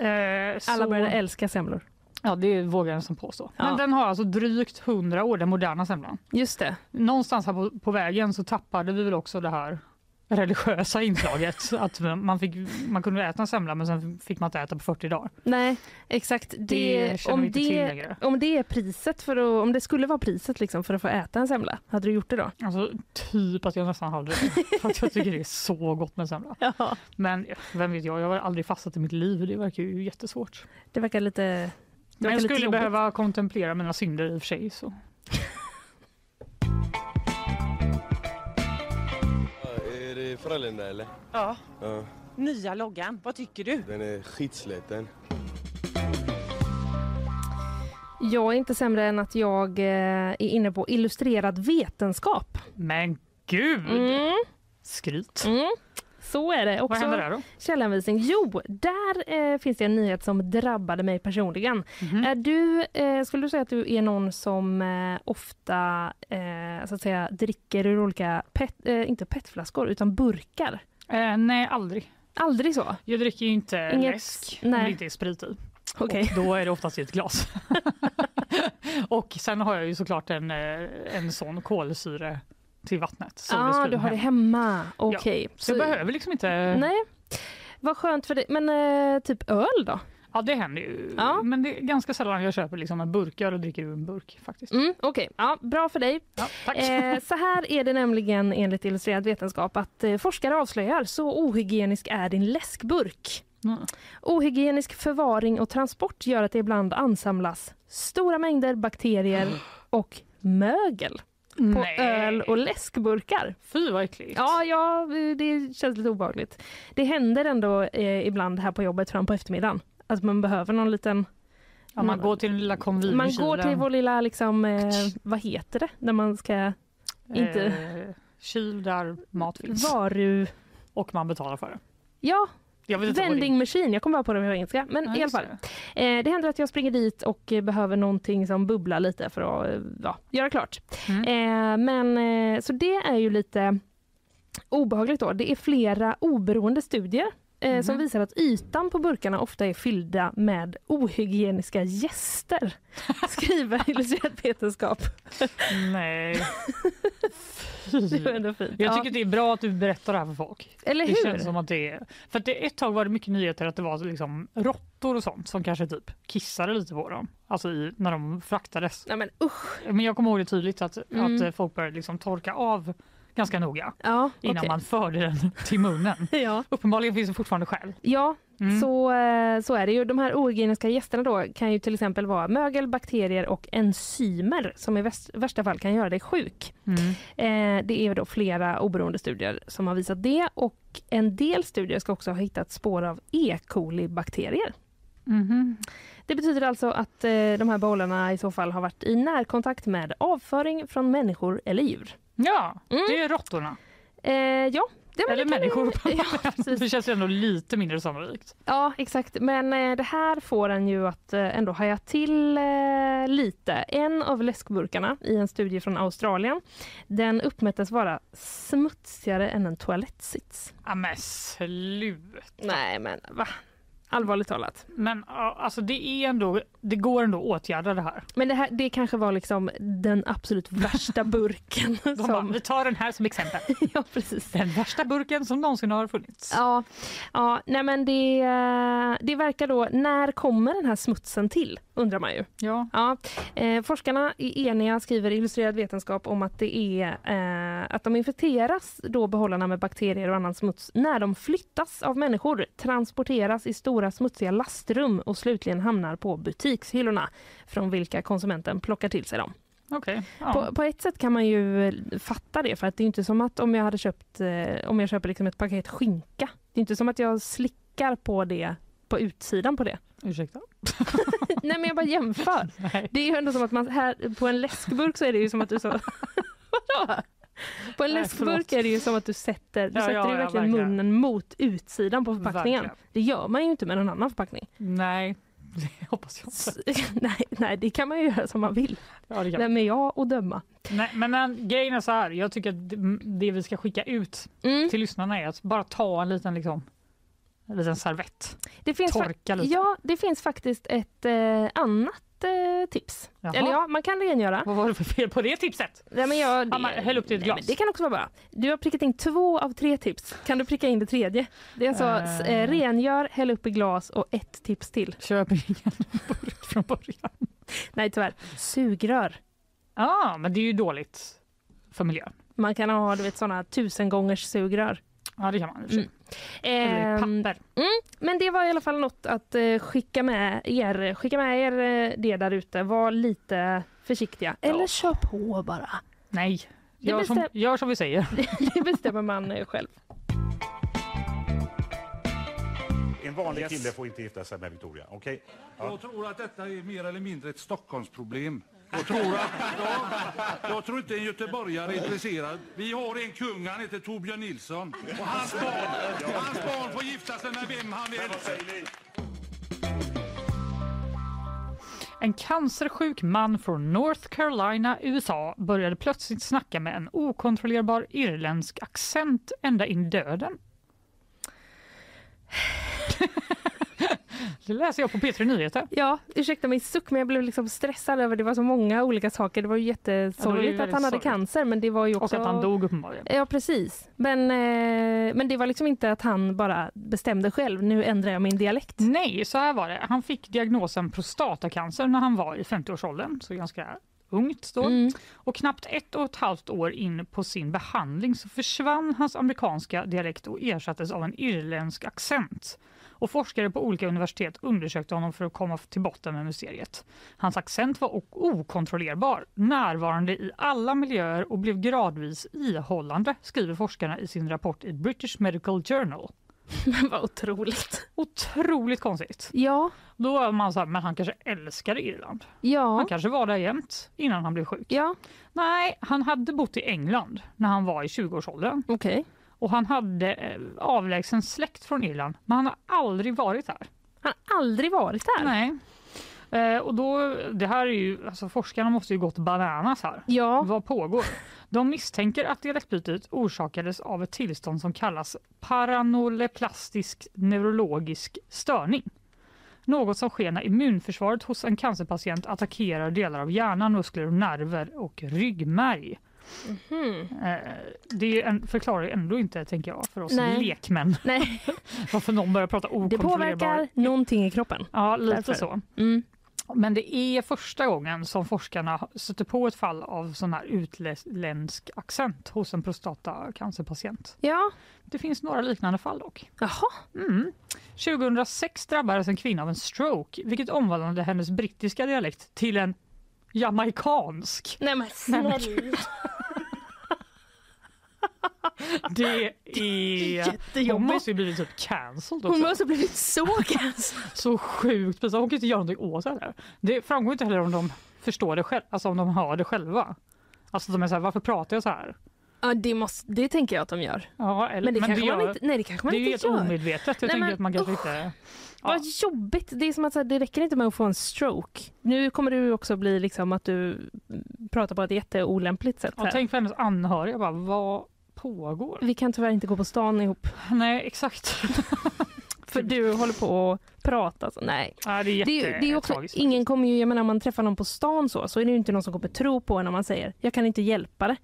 Eh, Alla så- började älska semlor. Ja, det vågar jag nästan påstå. Ja. Men den har alltså drygt 100 år, den moderna semlan. Just det. Någonstans här på, på vägen så tappade vi väl också det här religiösa inslaget. *laughs* att man, fick, man kunde äta en semla men sen fick man inte äta på 40 dagar. Nej, exakt. Det, Det om, det, om det är priset för att, om det skulle vara priset liksom för att få äta en semla, hade du gjort det då? Alltså typ att jag nästan hade det. För att jag tycker det är så gott med semla. *laughs* Ja. Men vem vet jag, jag har aldrig fastat i mitt liv. Det verkar ju jättesvårt. Det verkar lite... Det Men verkar jag lite skulle behöva kontemplera mina synder i och för sig. Så. Frölunda eller? Ja, Ja, nya loggan. Vad tycker du? den är skitsliten. Jag är inte sämre än att jag eh, är inne på illustrerad vetenskap. Men gud! Mm. Skryt. Mm. Så är det. Också Vad händer där då? Källanvisning. Jo, där eh, finns det en nyhet som drabbade mig personligen. Mhm. Är du, eh, skulle du säga att du är någon som eh, ofta eh, så att säga, dricker ur olika, pet, eh, inte petflaskor, utan burkar? Eh, nej, aldrig. Aldrig så? Jag dricker ju inte Inget- läsk om nej. det inte är sprit i. Och då är det oftast i ett glas. *laughs* *laughs* och sen har jag ju såklart en, en sån kolsyre till vattnet. Ja, ah, du har det hemma. Okej. Så jag behöver liksom inte... Nej. Vad skönt för dig. Men eh, typ öl då? Ja, det händer ju. Ja. Men det är ganska sällan jag köper liksom en burkar och dricker ur en burk faktiskt. Mm, Okej, ja, bra för dig. Ja, tack. Eh, *laughs* så här är det nämligen enligt Illustrerad vetenskap att eh, forskare avslöjar så ohygienisk är din läskburk. Mm. Ohygienisk förvaring och transport gör att det ibland ansamlas stora mängder bakterier *gasps* och mögel på Nej. öl och läskburkar. Fy vad äckligt. Ja, ja, det känns lite obehagligt. Det händer ändå eh, ibland här på jobbet fram på eftermiddagen att man behöver någon liten Ja, man går till den lilla konvin man går till vår lilla, liksom, eh, vad heter det, när man ska inte... Eh, kyl där mat finns. varu... Och man betalar för det. Ja, Jag det vending machine. Jag kommer bara på det på engelska. Men Ja, i alla fall. Eh, det händer att jag springer dit och eh, behöver någonting som bubblar lite för att eh, ja, göra klart. Mm. Eh, men, eh, så det är ju lite obehagligt då. Det är flera oberoende studier eh, som Mhm. visar att ytan på burkarna ofta är fyllda med ohygieniska gäster. *laughs* Skriver Illustrerad vetenskap. Nej. *laughs* *laughs* Det var ändå fint. Jag Ja. tycker det är bra att du berättar det här för folk. Eller Det hur? känns som att det är... För att det, ett tag var det mycket nyheter att det var liksom råttor och sånt som kanske typ kissade lite på dem. Alltså i, när de fraktades. Nej, men usch. Men jag kommer ihåg det tydligt att, Mm. att folk började liksom torka av ganska noga Ja, innan okej. man förde den till munnen. *laughs* Ja. Uppenbarligen finns det fortfarande skäl. Ja, Mm. så, eh, så är det ju. De här ohygieniska gästerna då kan ju till exempel vara mögel, bakterier och enzymer som i väst, värsta fall kan göra dig sjuk. Mm. Eh, det är då flera oberoende studier som har visat det och en del studier ska också ha hittat spår av E. coli-bakterier. Mhm. Det betyder alltså att eh, de här bollarna i så fall har varit i närkontakt med avföring från människor eller djur. Ja, Mm. det är råttorna. Eh, ja, men Eller människor. *laughs* Ja, precis. det känns ju ändå lite mindre sannolikt. Ja, exakt. Men eh, det här får en ju att eh, ändå haja till eh, lite. En av läskburkarna i en studie från Australien, den uppmättes vara smutsigare än en toalettsits. Ja, men sluta. Nej, men va? Allvarligt talat. Men alltså det är ändå, det går ändå att åtgärda det här. Men det, här, det kanske var liksom den absolut värsta *laughs* burken. De bara, som... vi tar den här som exempel. *laughs* ja, precis. Den värsta burken som någonsin har funnits. Ja, ja nej men det, eh, det verkar då, när kommer den här smutsen till? Undrar man ju. Ja. Ja, eh, forskarna är eniga, skriver Illustrerad vetenskap, om att det är eh, att de infekteras då behållarna med bakterier och annan smuts när de flyttas av människor, transporteras i stora smutsiga lastrum och slutligen hamnar på butikshyllorna från vilka konsumenten plockar till sig dem. Okej. ja. På, på ett sätt kan man ju eh, fatta det för att det är inte som att om jag hade köpt eh, om jag köper liksom ett paket skinka. Det är inte som att jag slickar på det på utsidan på det. Ursäkta? *laughs* Nej men jag bara jämför. *laughs* Nej. Det är ju ändå som att man här på en läskburk så är det ju som att du så *laughs* Vadå? På en läskburk är det ju som att du sätter, du Ja, sätter ja, ju ja, verkligen verkligen. munnen mot utsidan på förpackningen. Verkligen. Det gör man ju inte med någon annan förpackning. Nej, det hoppas jag inte. nej, nej, det kan man ju göra som man vill. Ja, det kan. Vem är jag att döma? Nej, men en, grejen är så här, jag tycker att det, det vi ska skicka ut Mm. till lyssnarna är att bara ta en liten liksom, liten servett. Det finns, Torka lite. ja, det finns faktiskt ett eh, annat eh, tips. Jaha. Eller ja, man kan rengöra. Vad var det för fel på det tipset? Nej, men jag, Ja, men häll upp det i ett nej, glas. det kan också vara bra. Du har prickat in två av tre tips. Kan du pricka in det tredje? Det är alltså eh, rengör, häll upp i glas och ett tips till. Köp ingen burk från början. Nej tyvärr. Sugrör. Ja, men det är ju dåligt för miljön. Man kan ha du vet, såna tusen gångers sugrör. Ja, det kan man. Mm. Eller i Ehm, papper. Mm, men det var i alla fall något att eh, skicka med er. Skicka med er eh, det där ute. Var lite försiktiga. Eller kör på bara. Nej, gör som, bestäm- gör som vi säger. *laughs* det bestämmer man eh, själv. En vanlig kille får inte gifta sig med Victoria. Okej? Jag tror att detta är mer eller mindre ett Stockholmsproblem. Jag tror, att, ja, jag tror inte en göteborgare är intresserad. Vi har en kung, han heter Torbjörn Nilsson. Och hans barn, hans barn får gifta sig med vem han vill. En cancersjuk man från North Carolina, USA började plötsligt snacka med en okontrollerbar irländsk accent ända in i döden. Det läser jag på P3 Nyheter. Ja, ursäkta mig suck men jag blev liksom stressad över det var så många olika saker. Det var ju jättesorgligt Ja, var ju att han hade sorgligt. cancer men det var ju också... Och att han dog uppenbarligen. Ja precis. Men, eh, men det var liksom inte att han bara bestämde själv. Nu ändrar jag min dialekt. Nej, så här var det. Han fick diagnosen prostatacancer när han var i 50-årsåldern, så ganska ungt då. Mm. Och knappt ett och ett halvt år in på sin behandling så försvann hans amerikanska dialekt och ersattes av en irländsk accent. Och forskare på olika universitet undersökte honom för att komma till botten med mysteriet. Hans accent var okontrollerbar, närvarande i alla miljöer och blev gradvis ihållande, skriver forskarna i sin rapport i British Medical Journal. *laughs* Vad otroligt. Otroligt konstigt. Ja. Då var man så här, men han kanske älskade Irland. Ja. Han kanske var där jämt innan han blev sjuk. Ja. Nej, han hade bott i England när han var i 20-årsåldern. Okej. Och han hade eh, avlägsen släkt från Irland, men han har aldrig varit där. Han har aldrig varit där? Nej. Eh, och då, det här är ju, alltså forskarna måste ju gått bananas här. Ja. Vad pågår? De misstänker att dialektbytet orsakades av ett tillstånd som kallas paranoleplastisk neurologisk störning. Något som sker när immunförsvaret hos en cancerpatient attackerar delar av hjärnan, muskler nerver och ryggmärg. Mhm. Eh, Det en, förklarar ändå inte, tänker jag, för oss Nej. lekmän. *laughs* Nej. *laughs* Varför någon börjar prata Det okontrollerbar... påverkar någonting i kroppen. Ja, lite Därför. så. Mm. Men det är första gången som forskarna stöter på ett fall av sån här utländsk accent hos en prostatacancerpatient. Ja. Det finns några liknande fall dock. Jaha. Mm. 2006 drabbades en kvinna av en stroke vilket omvandlade hennes brittiska dialekt till en jamaikansk. Nej men snälla. *laughs* Det är... Hon måste ju blivit typ cancelled också. Hon måste ha blivit så cancelled. Så sjukt pinsamt. Hon kan inte göra någonting åt det här. Det framgår inte heller om de förstår det själv, alltså om de hör det själva. Alltså de är så här, varför pratar jag så här? Ja det, måste, det tänker jag att de gör. Ja, eller, Men det kanske man gör- inte- nej, det kanske man det är ju omedvetet. Jag Nej, men att man kanske usch. inte... Vad jobbigt. Det är som att här, det räcker inte med att få en stroke. Nu kommer du också bli liksom att du pratar på ett jätteolämpligt sätt. Ja, Här. tänk för hennes anhöriga, bara, vad pågår? Vi kan tyvärr inte gå på stan ihop. Nej, exakt. *laughs* För du håller på att prata. Så, nej. Ja, det är det, det är också, jättetragiskt ingen kommer ju, jag menar om man träffar någon på stan så, så är det inte någon som kommer tro på en när man säger jag kan inte hjälpa det.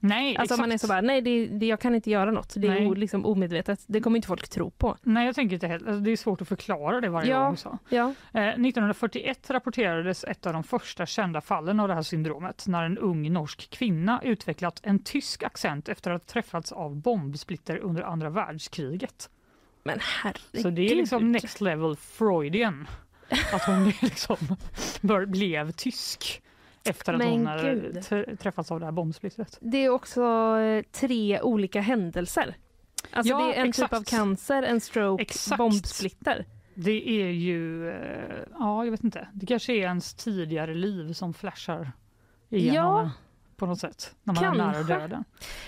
Nej, Alltså exakt. man är så bara, nej det, det, jag kan inte göra något. Det är Nej. o, liksom omedvetet. Det kommer inte folk tro på. Nej, jag tänker inte heller. Alltså, det är svårt att förklara det varje Ja, gång. Så. ja. Eh, 1941 rapporterades ett av de första kända fallen av det här syndromet när en ung norsk kvinna utvecklat en tysk accent efter att ha träffats av bombsplitter under andra världskriget. Men herregud. Så det är liksom next level Freudian. Att hon *laughs* liksom blev tysk efter att Men hon t- träffats av det här bombsplittret. Det är också eh, tre olika händelser. Alltså Ja, det är en exakt. typ av cancer, en stroke, Exakt. bombsplitter. Det är ju, eh, ja jag vet inte, det kanske är ens tidigare liv som flashar igenom Ja. på något sätt när man är nära Kanske. döden.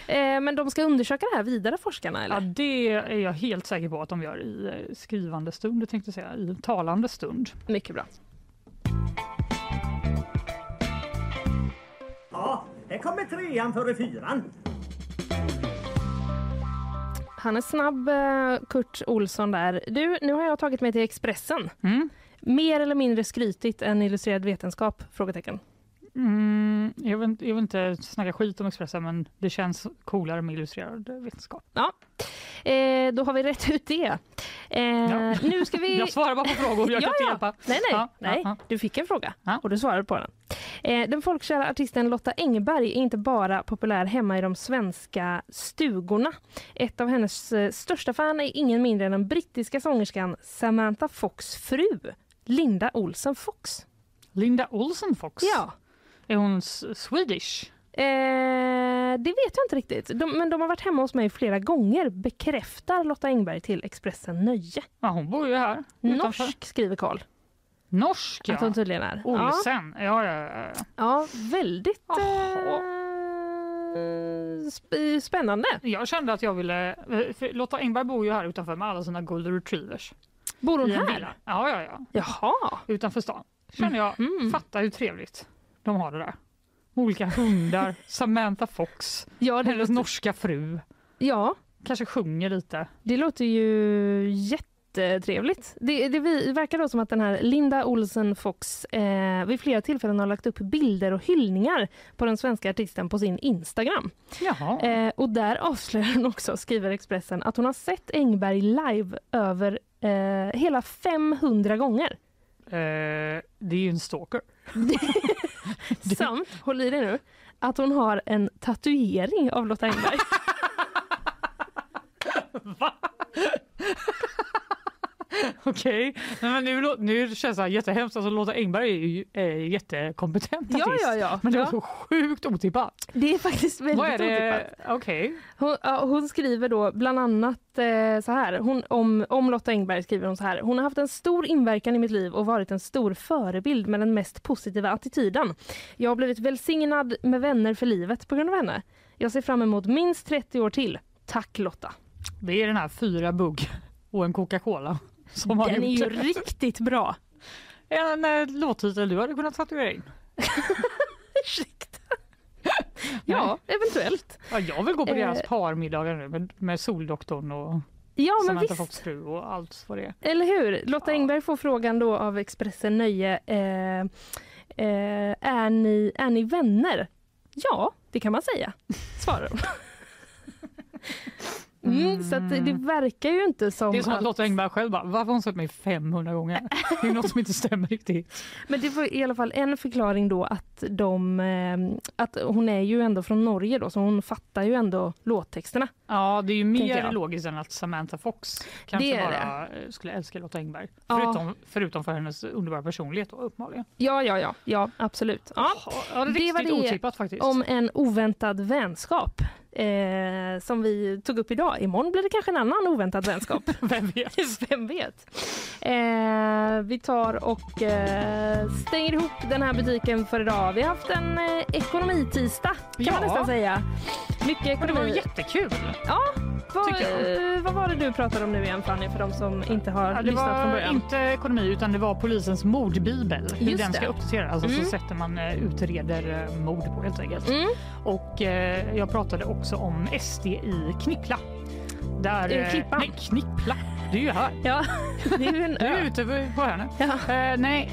Eh, men de ska undersöka det här vidare forskarna eller? Ja, det är jag helt säker på att de gör i eh, skrivande stund, tänkte jag säga, i talande stund. Mycket bra. Ja, här kommer trean före fyran. han är snabb, eh, Kurt Olsson där. Du, nu har jag tagit mig till Expressen. Mm. Mer eller mindre skrytigt än illustrerad vetenskap? Frågetecken. Mm, jag, vill, inte- jag vill inte snacka skit om Expressen men det känns coolare med illustrerad vetenskap. Ja, eh, då har vi rätt ut det. Eh, Ja. Nu ska vi... *laughs* Jag svarar bara på frågor, jag kan inte hjälpa. Nej, nej, Ja, nej. ja, ja. du fick en fråga och du svarade på den. Eh, den folkkära artisten Lotta Engberg är inte bara populär hemma i de svenska stugorna. Ett av hennes eh, största fan är ingen mindre än den brittiska sångerskan Samantha Fox fru, Linda Olsen Fox. Linda Olsen Fox? Ja. Är hon Swedish? Eh, det vet jag inte riktigt. De, men de har varit hemma hos mig flera gånger, bekräftar Lotta Engberg till Expressen Nöje. Ja, hon bor ju här. utanför. Norsk, skriver Karl. Norsk, ja. Att hon tydligen är. Olsen, ja, ja, ja. ja. Ja, väldigt eh, sp- spännande. Jag kände att jag ville... eh, Lotta Engberg bor ju här utanför med alla sina golden retrievers. Bor hon här? Ja, ja, ja. Jaha. Utanför stan. Känner jag, Mhm. fatta hur trevligt de har det där. Olika hundar, *laughs* Samantha Fox, Ja, hennes låter- norska fru. Ja. Kanske sjunger lite. Det låter ju jättetrevligt. Det, det verkar då som att den här Linda Olsen Fox eh, vid flera tillfällen har lagt upp bilder och hyllningar på den svenska artisten på sin Instagram. Eh, och där avslöjar hon också, skriver Expressen, att hon har sett Engberg live över eh, hela 500 gånger. Eh, det är ju en stalker. *laughs* *laughs* Samt, håll i dig nu, att hon har en tatuering av Lotta Engberg. *laughs* *laughs* Okej, men nu, nu känns det jättehemskt. Alltså, Lotta Engberg är ju är jättekompetent Ja, artist. ja, ja. Men det är Ja. så sjukt otippat. Det är faktiskt väldigt Vad är det? otippat. Okej. Hon, hon skriver då bland annat eh, så här, hon, om, om Lotta Engberg skriver hon så här. Hon har haft en stor inverkan i mitt liv och varit en stor förebild med den mest positiva attityden. Jag har blivit välsignad med vänner för livet på grund av henne. Jag ser fram emot minst 30 år till. Tack Lotta. Det är den här fyra bugg och en Coca-Cola. Som har Den är ju riktigt bra. En eh, låttitel du hade kunnat tatuera in. *laughs* Ja, eventuellt. Ja, jag vill gå på Eh. deras parmiddagar nu med, med Soldoktorn och Ja, men Samantha. Fox fru och allt vad det är. Eller hur? Lotta Engberg får frågan då av Expressen Nöje. Eh, eh, är, ni, är ni vänner? Ja, det kan man säga, svarar hon. *laughs* Mm, så det, det verkar ju inte som, Det är som att att- Lotta Engberg själv bara, varför har hon sett mig 500 gånger? Det är något som inte stämmer riktigt. Men det var i alla fall en förklaring då att de, eh, att hon är ju ändå från Norge då, så hon fattar ju ändå låttexterna. Ja, det är ju mer logiskt än att Samantha Fox kanske Det bara eh, skulle älska Lotta Engberg. Ja. Förutom, för hennes underbara personlighet då, uppenbarligen. Ja, ja, ja, ja absolut. Ja, Ja, det är riktigt otippat faktiskt. om en oväntad vänskap eh, som vi tog upp idag. Imorgon blir det kanske en annan oväntad vänskap. *laughs* Vem vet? *laughs* Vem vet? Eh, vi tar och eh, stänger ihop den här butiken för idag. Vi har haft en eh, ekonomitisdag kan Ja. man nästan säga. Mycket Men det ekonomi. var jättekul. Ja, vad, eh, vad var det du pratade om nu igen Fanny för de som inte har Ja, det lyssnat från var början? inte ekonomi utan det var polisens mordbibel. Hur Just den ska det. uppdateras. Alltså Mm. så sätter man eh, utreder eh, mord på helt enkelt. Och eh, jag pratade också om SD i Knippla. Där, Är det eh, Klippan? Nej, Knippla. Det är ju här. Ja, det är en Du ö. är ute på- hörnet. Eh, nej,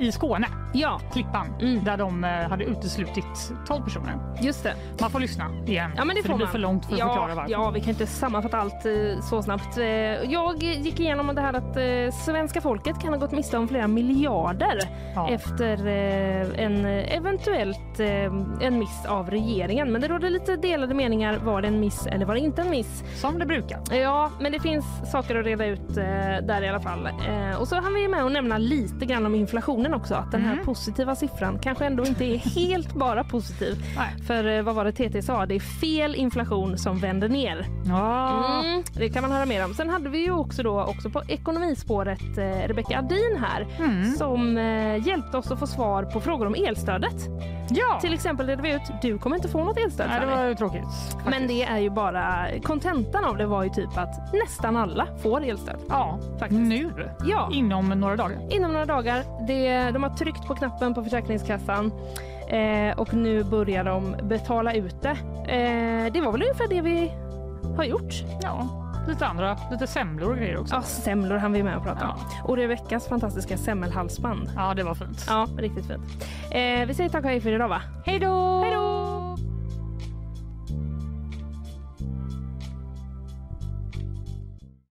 eh, i Skåne. Ja. Klippan. Där de eh, hade uteslutit 12 personer. Just det. Man får lyssna igen. Ja, men det för får det blir man. för långt för att ja, förklara varför. Ja, vi kan inte sammanfatta allt eh, så snabbt. Jag gick igenom det här att svenska folket kan ha gått miste om flera miljarder Ja. efter en eventuellt en miss av regeringen. Men det råder lite delade meningar. Var det en miss eller var det inte en miss? Som det brukar. Ja, men det finns saker att reda ut eh, där i alla fall. Eh, och så hann vi med att nämna lite grann om inflationen också. Att den här Mm. positiva siffran kanske ändå inte är helt bara positiv. För eh, vad var det TT sa? Det är fel inflation som vänder ner. Ja. Mm, det kan man höra mer om. Sen hade vi ju också då också på ekonomispåret eh, Rebecka Adin här Mm. som eh, hjälpte oss att få svar på frågor om elstödet. Ja. Till exempel redde vi ut, du kommer inte få något elstöd. Nej, det var tråkigt. Men det är ju bara, kontentan av det var ju typ att nästan alla får elstöd. Ja, faktiskt. Nu? Ja. Inom några dagar? Inom några dagar. Det, de har tryckt på knappen på Försäkringskassan eh, och nu börjar de betala ut det. Eh, det var väl ungefär det vi har gjort. Ja, lite andra, lite semlor och grejer också. Ja, semlor han vi med och prata om. Och Rebeckas fantastiska semmelhalsband. Ja, det var fint. Ja, riktigt fint. Eh, vi säger tack och hej för idag va? Hej då! Hej då!